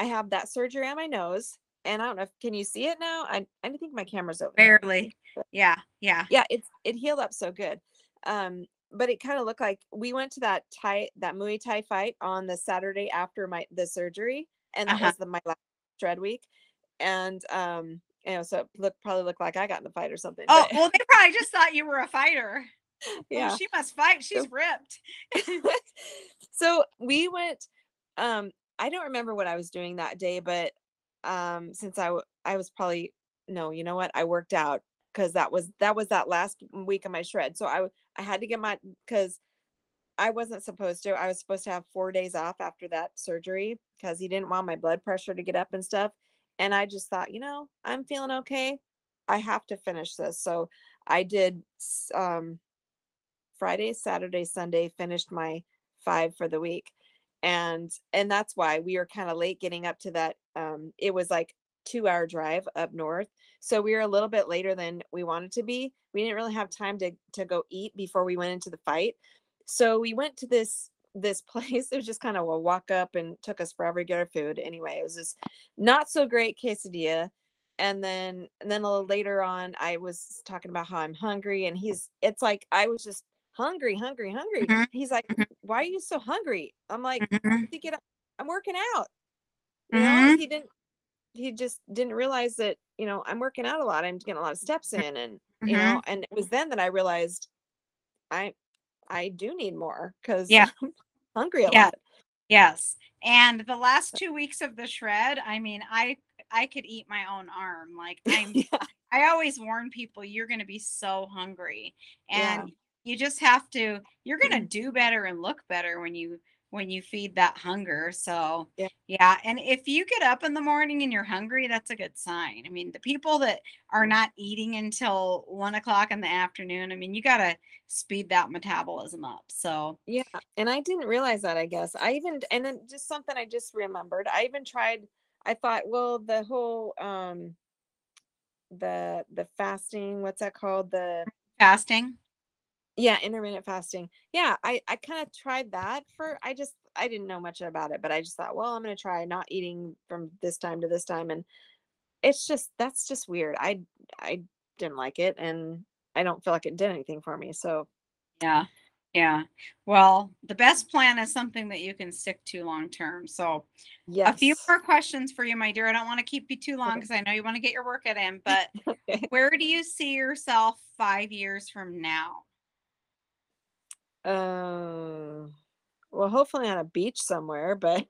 i have that surgery on my nose and i don't know if can you see it now i i think my camera's over Barely. Yeah. Yeah. yeah it's it healed up so good um but it kind of looked like we went to that Thai that Muay Thai fight on the Saturday after my the surgery, and that Uh-huh. was the my last shred week, and um you know so it looked probably looked like I got in the fight or something. Oh, But well they probably just thought you were a fighter. Yeah, she must fight. She's so ripped. so we went. Um, I don't remember what I was doing that day, but um since I w- I was probably no, you know what? I worked out because that was that was that last week of my shred. So I I had to get my because I wasn't supposed to. I was supposed to have four days off after that surgery because he didn't want my blood pressure to get up and stuff. And I just thought, you know, I'm feeling okay. I have to finish this. So I did um, Friday, Saturday, Sunday, finished my five for the week. And and that's why we were kind of late getting up to that. Um, it was like two hour drive up north. So we were a little bit later than we wanted to be. We didn't really have time to to go eat before we went into the fight. So we went to this this place. It was just kind of a walk up and took us forever to get our food. Anyway, it was this not so great quesadilla. And then and then a little later on, I was talking about how I'm hungry, and he's it's like I was just hungry, hungry, hungry. Mhm, He's like, mhm, "Why are you so hungry?" I'm like, mhm, "To get I'm working out." You know, mhm, he didn't he just didn't realize that you know i'm working out a lot i'm getting a lot of steps in and you mhm. know and it was then that i realized i i do need more because Yeah. i'm hungry a Yeah. lot Yes. And the last two weeks of the shred, I mean, I I could eat my own arm. Like I'm yeah I always warn people you're going to be so hungry yeah and you just have to you're going to do better and look better when you when you feed that hunger. So, yeah yeah, and if you get up in the morning and you're hungry, that's a good sign. I mean, the people that are not eating until one o'clock in the afternoon, I mean, you got to speed that metabolism up. So, yeah and i didn't realize that i guess i even and then just something i just remembered i even tried i thought well the whole um the the fasting what's that called the fasting. Yeah, intermittent fasting. Yeah, I I kind of tried that for I just I didn't know much about it, but I just thought, well, I'm going to try not eating from this time to this time and it's just that's just weird. I I didn't like it and I don't feel like it did anything for me. So, Yeah. Yeah. Well, the best plan is something that you can stick to long term. So, yeah a few more questions for you, my dear. I don't want to keep you too long Okay. because I know you want to get your workout in, but Okay. where do you see yourself five years from now? Uh, well, hopefully on a beach somewhere, but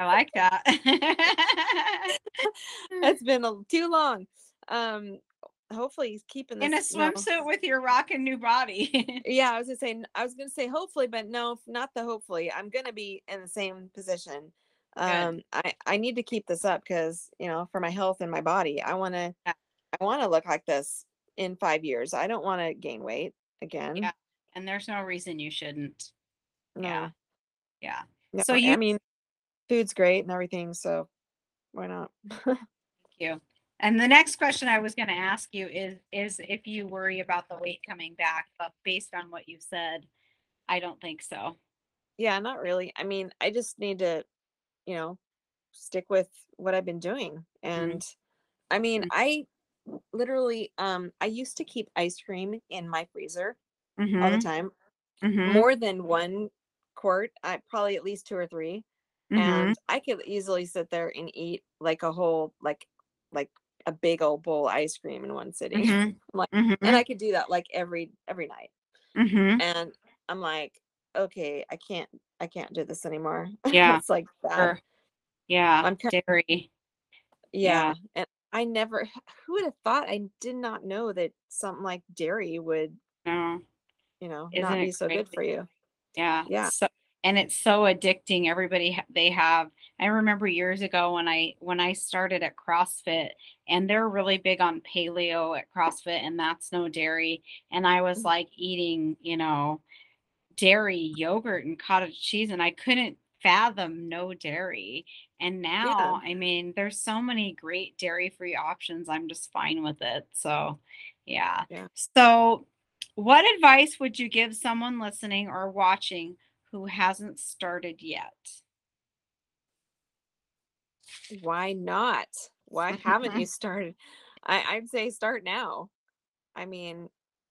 I like that. it's been a, too long. Um, hopefully he's keeping In a this, you know, swimsuit with your rockin' new body. Yeah, I was gonna say I was gonna say hopefully, but no, not the hopefully. I'm gonna be in the same position. Good. Um, I I need to keep this up because you know for my health and my body, I want to Yeah. I want to look like this in five years. I don't want to gain weight Yeah. And there's no reason you shouldn't. No, Yeah. Yeah. no. So I you mean, food's great and everything. So why not? Thank you. And the next question I was going to ask you is is if you worry about the weight coming back, but based on what you said, I don't think so. yeah, not really. I mean, I just need to, you know, stick with what I've been doing. And I mean, Mhm. I literally um I used to keep ice cream in my freezer all the Mhm, time, mhm, more than one quart, I probably at least two or three. mhm, And I could easily sit there and eat like a whole like like a big old bowl of ice cream in one sitting. mhm, like- And I could do that like every every night. And I'm like, okay, I can't I can't do this anymore. Yeah, it's like bad. Sure. Yeah, I'm kind dairy. yeah. And I never who would have thought I did not know that something like dairy would, No, you know, Isn't not be so good for you. yeah. Yeah. So, and it's so addicting. Everybody they have. I remember years ago when I when I started at CrossFit, and they're really big on paleo at CrossFit, and that's no dairy. And I was Mhm. like eating, you know, dairy yogurt and cottage cheese, and I couldn't fathom no dairy. And now, I mean, there's so many great dairy-free options. I'm just fine with it. So, yeah. Yeah. So, what advice would you give someone listening or watching who hasn't started yet? Why not? Why haven't you started? I, I'd say start now. I mean,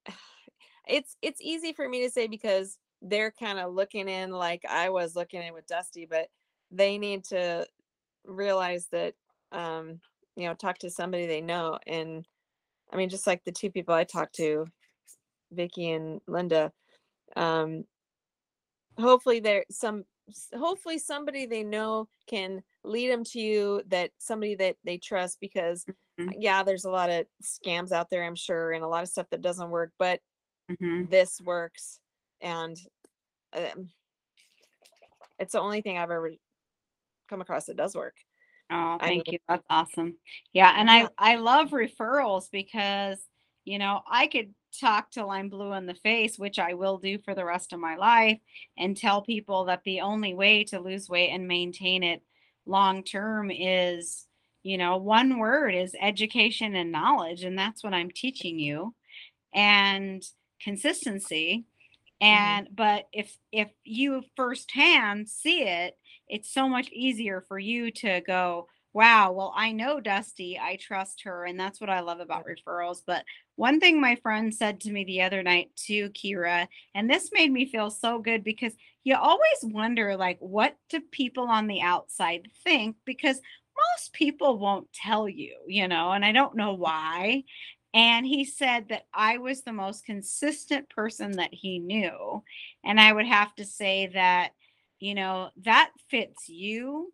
it's it's easy for me to say because they're kind of looking in like I was looking in with Dusty, but they need to realize that um, you know, talk to somebody they know. And I mean, just like the two people I talked to, Vicky and Linda, um, hopefully there some hopefully somebody they know can lead them to you that somebody that they trust because Mhm. yeah there's a lot of scams out there i'm sure and a lot of stuff that doesn't work but Mhm. this works and um, it's the only thing i've ever come across that does work Oh, thank mean- you. That's awesome. Yeah, and. I I love referrals because, you know, I could talk till I'm blue in the face, which I will do for the rest of my life, and tell people that the only way to lose weight and maintain it long term is, you know, one word is education and knowledge, and that's what I'm teaching you. And consistency. Mm-hmm. And but if if you firsthand see it, it's so much easier for you to go, wow, well, I know Dusty, I trust her. And that's what I love about referrals. But one thing my friend said to me the other night too, Kyra, and this made me feel so good because you always wonder, like, what do people on the outside think? Because most people won't tell you, you know, and I don't know mm. why. And he said that I was the most consistent person that he knew. And I would have to say that, you know, that fits you.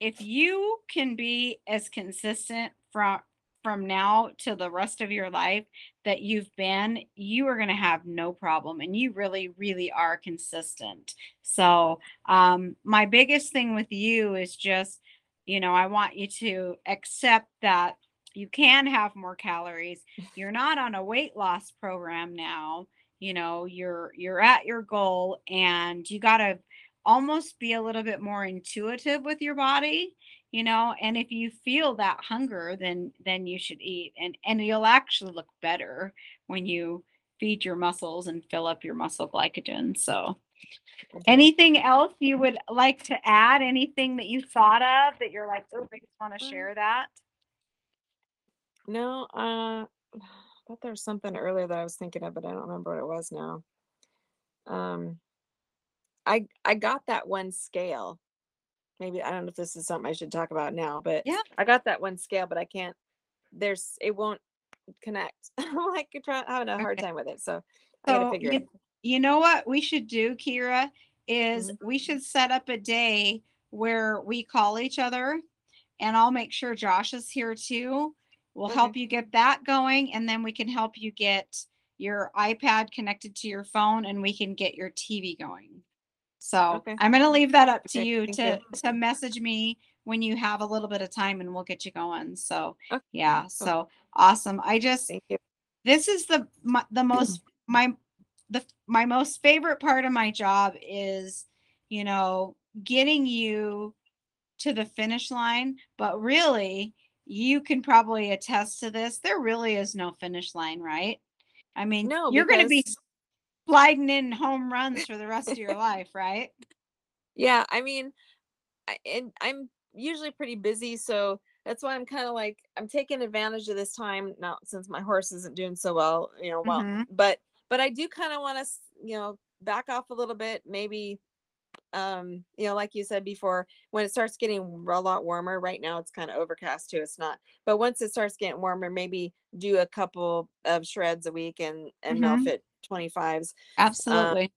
If you can be as consistent from from now to the rest of your life that you've been, you are going to have no problem and you really really are consistent. So, um my biggest thing with you is just, you know, I want you to accept that you can have more calories. You're not on a weight loss program now. You know, you're you're at your goal and you got to almost be a little bit more intuitive with your body, you know, and if you feel that hunger then then you should eat and and you'll actually look better when you feed your muscles and fill up your muscle glycogen. So, Mhm. anything else you would like to add? Anything that you thought of that you're like, oh, I just want to Mm. share that? no uh I thought there was something earlier that i was thinking of but i don't remember what it was now um i i got that one scale maybe i don't know if this is something i should talk about now but Yeah. i got that one scale but i can't there's it won't connect i'm like trying having a hard Okay. time with it so i gotta figure you, it you know what we should do, Kyra, is Mhm. we should set up a day where we call each other and I'll make sure Josh is here too. We'll Okay. help you get that going and then we can help you get your iPad connected to your phone and we can get your TV going. So Okay. I'm going to leave that up to Okay, you thank to to message me when you have a little bit of time and we'll get you going. So Okay. yeah, so awesome. I just thank you this is the my, the most my the my most favorite part of my job is you know getting you to the finish line, but really, you can probably attest to this. There really is no finish line, right? I mean, No, you're going to be because sliding in home runs for the rest of your life, right? yeah, I mean, I, and I'm usually pretty busy, so that's why I'm kind of like I'm taking advantage of this time now since my horse isn't doing so well, you know, well, Mhm. but but I do kind of want to, you know, back off a little bit, maybe um you know like you said before when it starts getting a lot warmer right now it's kind of overcast too it's not but once it starts getting warmer maybe do a couple of shreds a week and and Mhm. melfit 25s Absolutely.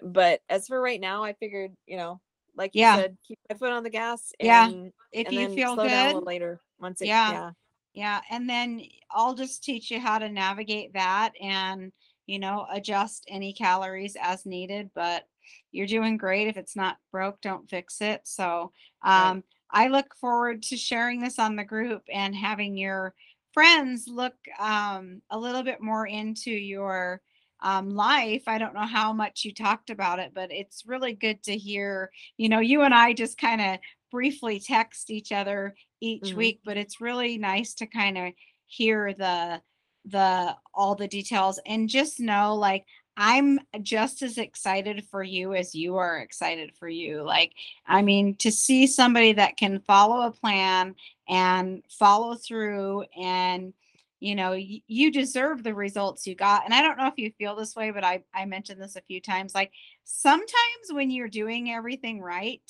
but as for right now i figured you know like you Yeah. said keep my foot on the gas Yeah. if and you feel slow down a good, later once it Yeah. yeah Yeah, and then I'll just teach you how to navigate that and, you know, adjust any calories as needed, but you're doing great. If it's not broke, don't fix it. So, right um, I look forward to sharing this on the group and having your friends look um, a little bit more into your um, life. I don't know how much you talked about it, but it's really good to hear. You know, you and I just kind of briefly text each other each hmm week, but it's really nice to kind of hear the the all the details and just know like I'm just as excited for you as you are excited for you. Like, I mean, to see somebody that can follow a plan and follow through and you know, y- you deserve the results you got. And I don't know if you feel this way, but I I mentioned this a few times. Like sometimes when you're doing everything right,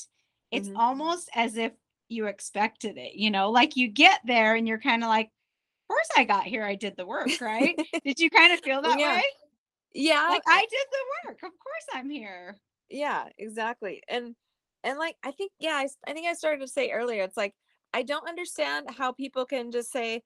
it's hmm almost as if you expected it, you know, like you get there and you're kind of like, of course I got here, I did the work, right? Did you kind of feel that yeah way? yeah Like I did the work. Of course I'm here. Yeah, exactly. And and like I think yeah, I think I started to say earlier, it's like I don't understand how people can just say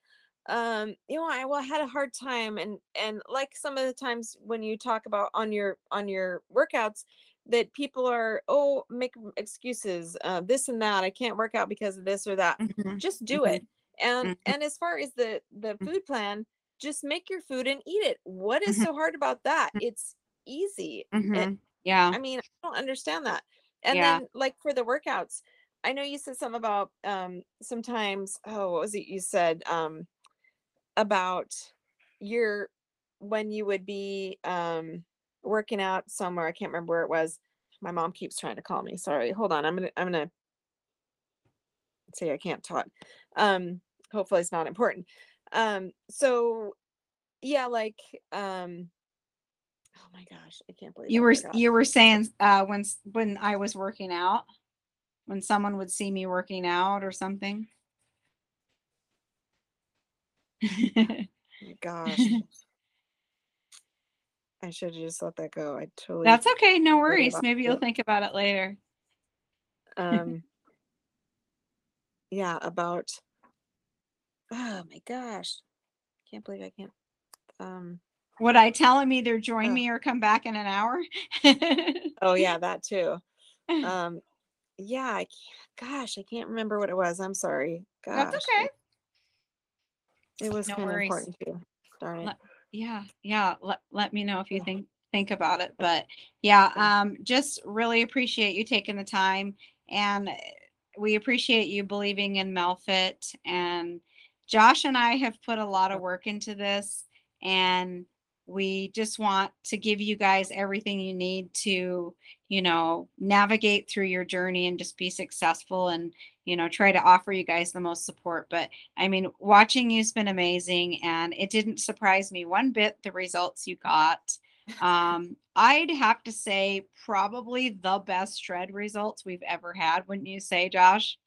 um you know I well I had a hard time and and like some of the times when you talk about on your on your workouts that people are oh make excuses uh this and that I can't work out because of this or that. Mhm, Just do it. mhm, And mhm, and as far as the the mhm, food plan, just make your food and eat it. What is mhm, so hard about that? It's easy. mhm. Yeah, I mean, I don't understand that. And yeah. then like for the workouts, I know you said something about um sometimes oh what was it you said um about your when you would be um working out somewhere, I can't remember where it was. My mom keeps trying to call me. Sorry. Hold on. I'm gonna I'm gonna say I can't talk. Um hopefully it's not important. Um so yeah, like um oh my gosh, I can't believe You I were forgot. you were saying uh when when I was working out, when someone would see me working out or something. Gosh. I should have just let that go. I totally That's okay, no worries. Maybe you'll it. think about it later. Um, yeah, about oh my gosh. Can't believe I can't um Would I tell him either join oh, me or come back in an hour? oh yeah, that too. Um yeah, I can't gosh, I can't remember what it was. I'm sorry. That's okay. It, was No kind of worries. important too. Darn it. Let, yeah, yeah. Let, let me know if you Oh, think think about it. But yeah, um, just really appreciate you taking the time, and uh, we appreciate you believing in Melfit. And Josh and I have put a lot of work into this, and we just want to give you guys everything you need to, you know, navigate through your journey and just be successful and you know try to offer you guys the most support but I mean, watching you's been amazing, and it didn't surprise me one bit the results you got. Um, I'd have to say probably the best shred results we've ever had, wouldn't you say, Josh?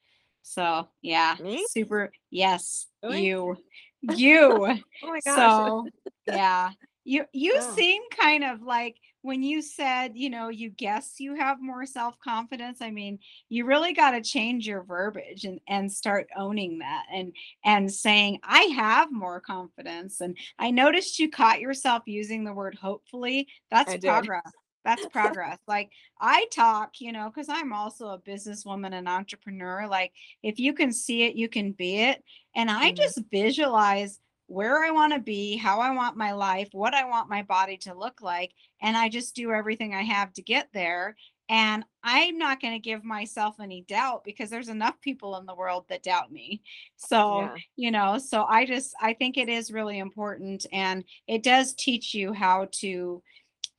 So yeah, Me? super. Yes, Really? you, you. Oh my gosh. So yeah, you you Oh, seem kind of like when you said, you know, you guess you have more self-confidence. I mean, you really got to change your verbiage and and start owning that and and saying, I have more confidence. And I noticed you caught yourself using the word hopefully. That's I did. progress. That's progress. Like I talk, you know, because I'm also a businesswoman and entrepreneur. Like if you can see it, you can be it. And I hmm just visualize where I want to be, how I want my life, what I want my body to look like. And I just do everything I have to get there. And I'm not going to give myself any doubt because there's enough people in the world that doubt me. So, Yeah. you know, so I just, I think it is really important. And it does teach you how to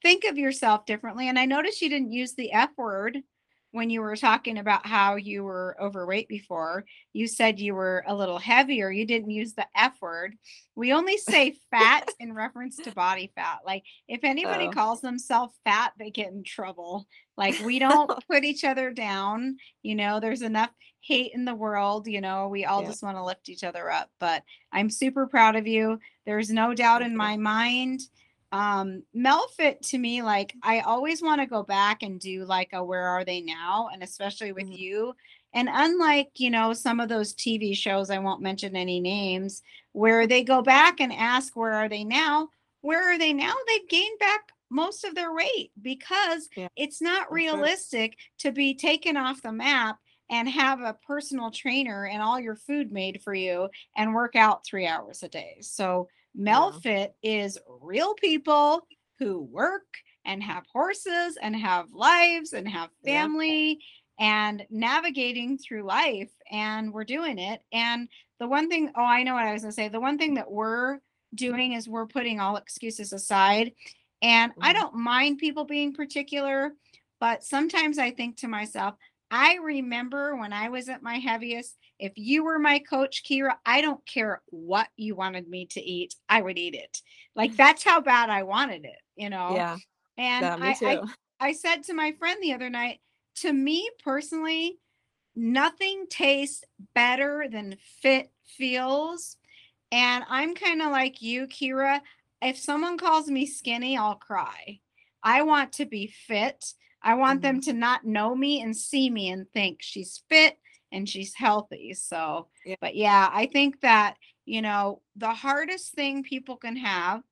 think of yourself differently. And I noticed you didn't use the F word when you were talking about how you were overweight before. You said you were a little heavier. You didn't use the F word. We only say fat in reference to body fat. Like if anybody Oh. calls themselves fat, they get in trouble. Like we don't put each other down. You know, there's enough hate in the world. You know, we all Yeah. just want to lift each other up. But I'm super proud of you. There's no doubt in my mind um melfit to me like i always want to go back and do like a where are they now? And especially with Mhm. you. And unlike you know some of those tv shows i won't mention any names where they go back and ask where are they now? Where are they now? They've gained back most of their weight because Yeah, it's not realistic to be taken off the map and have a personal trainer and all your food made for you and work out three hours a day. So Yeah. Melfit is real people who work and have horses and have lives and have Yeah. family and navigating through life. And we're doing it. And the one thing, oh, I know what I was going to say. The one thing that we're doing is we're putting all excuses aside. And I Mhm. don't mind people being particular, but sometimes I think to myself, I remember when I was at my heaviest, if you were my coach, Kyra, I don't care what you wanted me to eat, I would eat it. Like mm. that's how bad I wanted it, you know? Yeah. And Yeah, I, I. I said to my friend the other night, to me personally, nothing tastes better than fit feels. And I'm kind of like you, Kyra. If someone calls me skinny, I'll cry. I want to be fit. I want them mm-hmm. to not know me and see me and think she's fit and she's healthy. So, Yeah. but yeah, I think that, you know, the hardest thing people can have,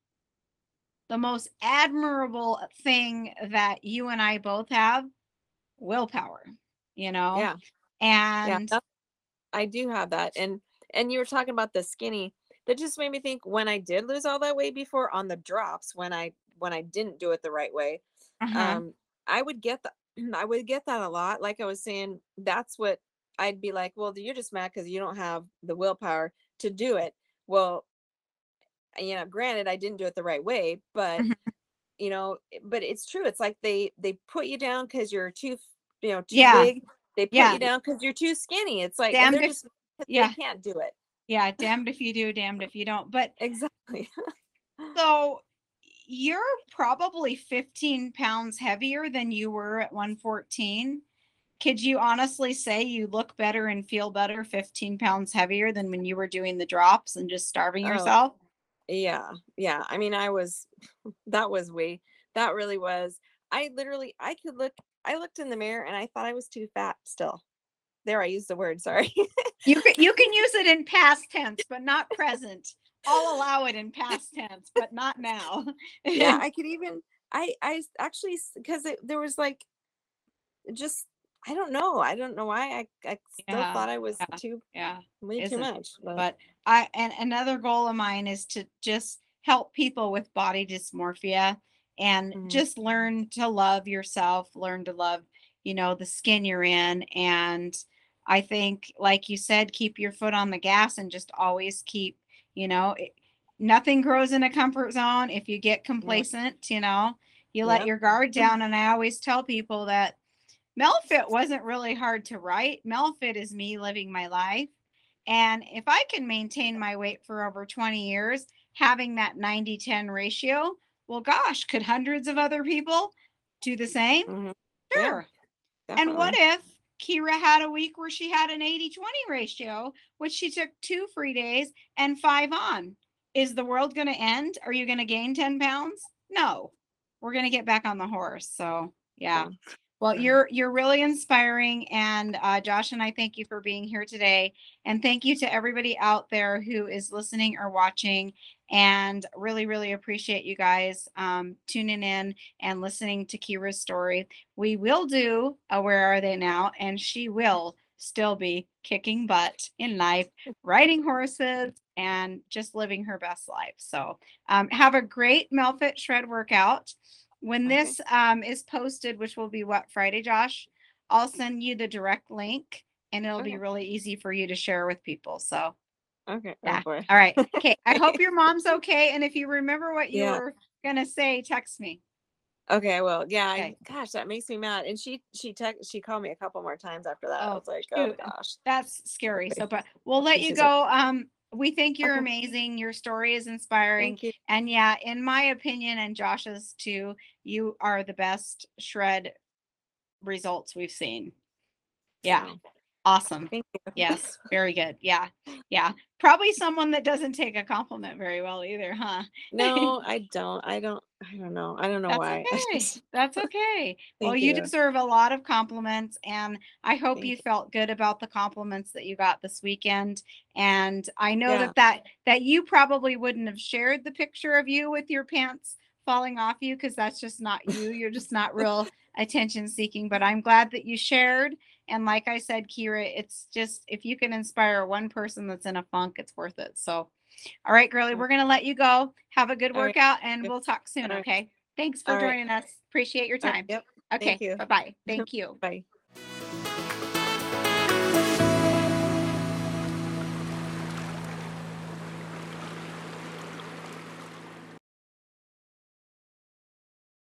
the most admirable thing that you and I both have, willpower, you know? Yeah. Yeah. And that- I do have that. And and you were talking about the skinny. That just made me think when I did lose all that weight before on the drops when I when I didn't do it the right way. uh-huh, Um I would get that I would get that a lot. Like I was saying, that's what I'd be like, well, you're just mad because you don't have the willpower to do it. Well, you know, granted, I didn't do it the right way, but Mhm. you know, but it's true. It's like they they put you down because you're too, you know, too Yeah. big. They put Yeah. you down because you're too skinny. It's like Damned they're if- just yeah. they can't do it. yeah, damned if you do, damned if you don't. But Exactly. so you're probably 15 pounds heavier than you were at 114. Could you honestly say you look better and feel better 15 pounds heavier than when you were doing the drops and just starving Oh, yourself? Yeah, yeah. I mean, I was that was way that really was. I literally I could look I looked in the mirror and I thought I was too fat still. There, I used the word, sorry. You can you can use it in past tense, but not present. I'll allow it in past tense, but not now. yeah, I could even I, I actually because there was like just I don't know. I don't know why I I still Yeah, thought I was yeah, too yeah. way too much. But, but I and another goal of mine is to just help people with body dysmorphia and Mhm. just learn to love yourself, learn to love, you know, the skin you're in and I think like you said keep your foot on the gas and just always keep, you know, it, nothing grows in a comfort zone if you get complacent, you know. You let Yep. your guard down and I always tell people that Melfit wasn't really hard to write. Melfit is me living my life. And if I can maintain my weight for over 20 years, having that 90 10 ratio, well, gosh, could hundreds of other people do the same? Mhm. Yeah, Sure. And what if Kyra had a week where she had an 80 20 ratio, which she took two free days and five on? Is the world going to end? Are you going to gain 10 pounds? No. We're going to get back on the horse. So, yeah. Yeah. Well, you're you're really inspiring, and uh, Josh and I thank you for being here today, and thank you to everybody out there who is listening or watching, and really really appreciate you guys um, tuning in and listening to Kyra's story. We will do a Where Are They Now, and she will still be kicking butt in life, riding horses, and just living her best life. So, um, have a great Melfit Shred workout. When Okay. this um is posted, which will be what Friday, Josh, I'll send you the direct link and it'll be Okay. really easy for you to share with people. So Okay. Yeah. Oh boy. all right. Okay. I hope your mom's okay. And if you remember what you Yeah. were gonna say, text me. Okay, well, yeah, I, Okay. gosh, that makes me mad. And she she text she called me a couple more times after that. I Oh, was like, oh shoot. gosh. That's scary. So but we'll let you She's go. Um we think you're Okay. amazing. Your story is inspiring. Thank you. And yeah, in my opinion and Josh's too, you are the best shred results we've seen. Yeah. Awesome. thank you. Yes, very good. Yeah. Yeah. Probably someone that doesn't take a compliment very well either, huh? No, I don't. I don't. I don't know. I don't know That's why. okay. That's okay. well, Thank you. you. deserve a lot of compliments, and I hope Thank you you. felt good about the compliments that you got this weekend. And I know Yeah. that that that you probably wouldn't have shared the picture of you with your pants falling off you because that's just not you. You're just not real attention seeking. But I'm glad that you shared. And like I said, Kyra, it's just if you can inspire one person that's in a funk, it's worth it. So, all right, girlie, we're gonna let you go. Have a good All right. workout, and Yep. we'll talk soon. All right. Okay. Thanks for All right. joining us. Appreciate your right, time. Yep. Okay. Bye bye. Thank you. Bye.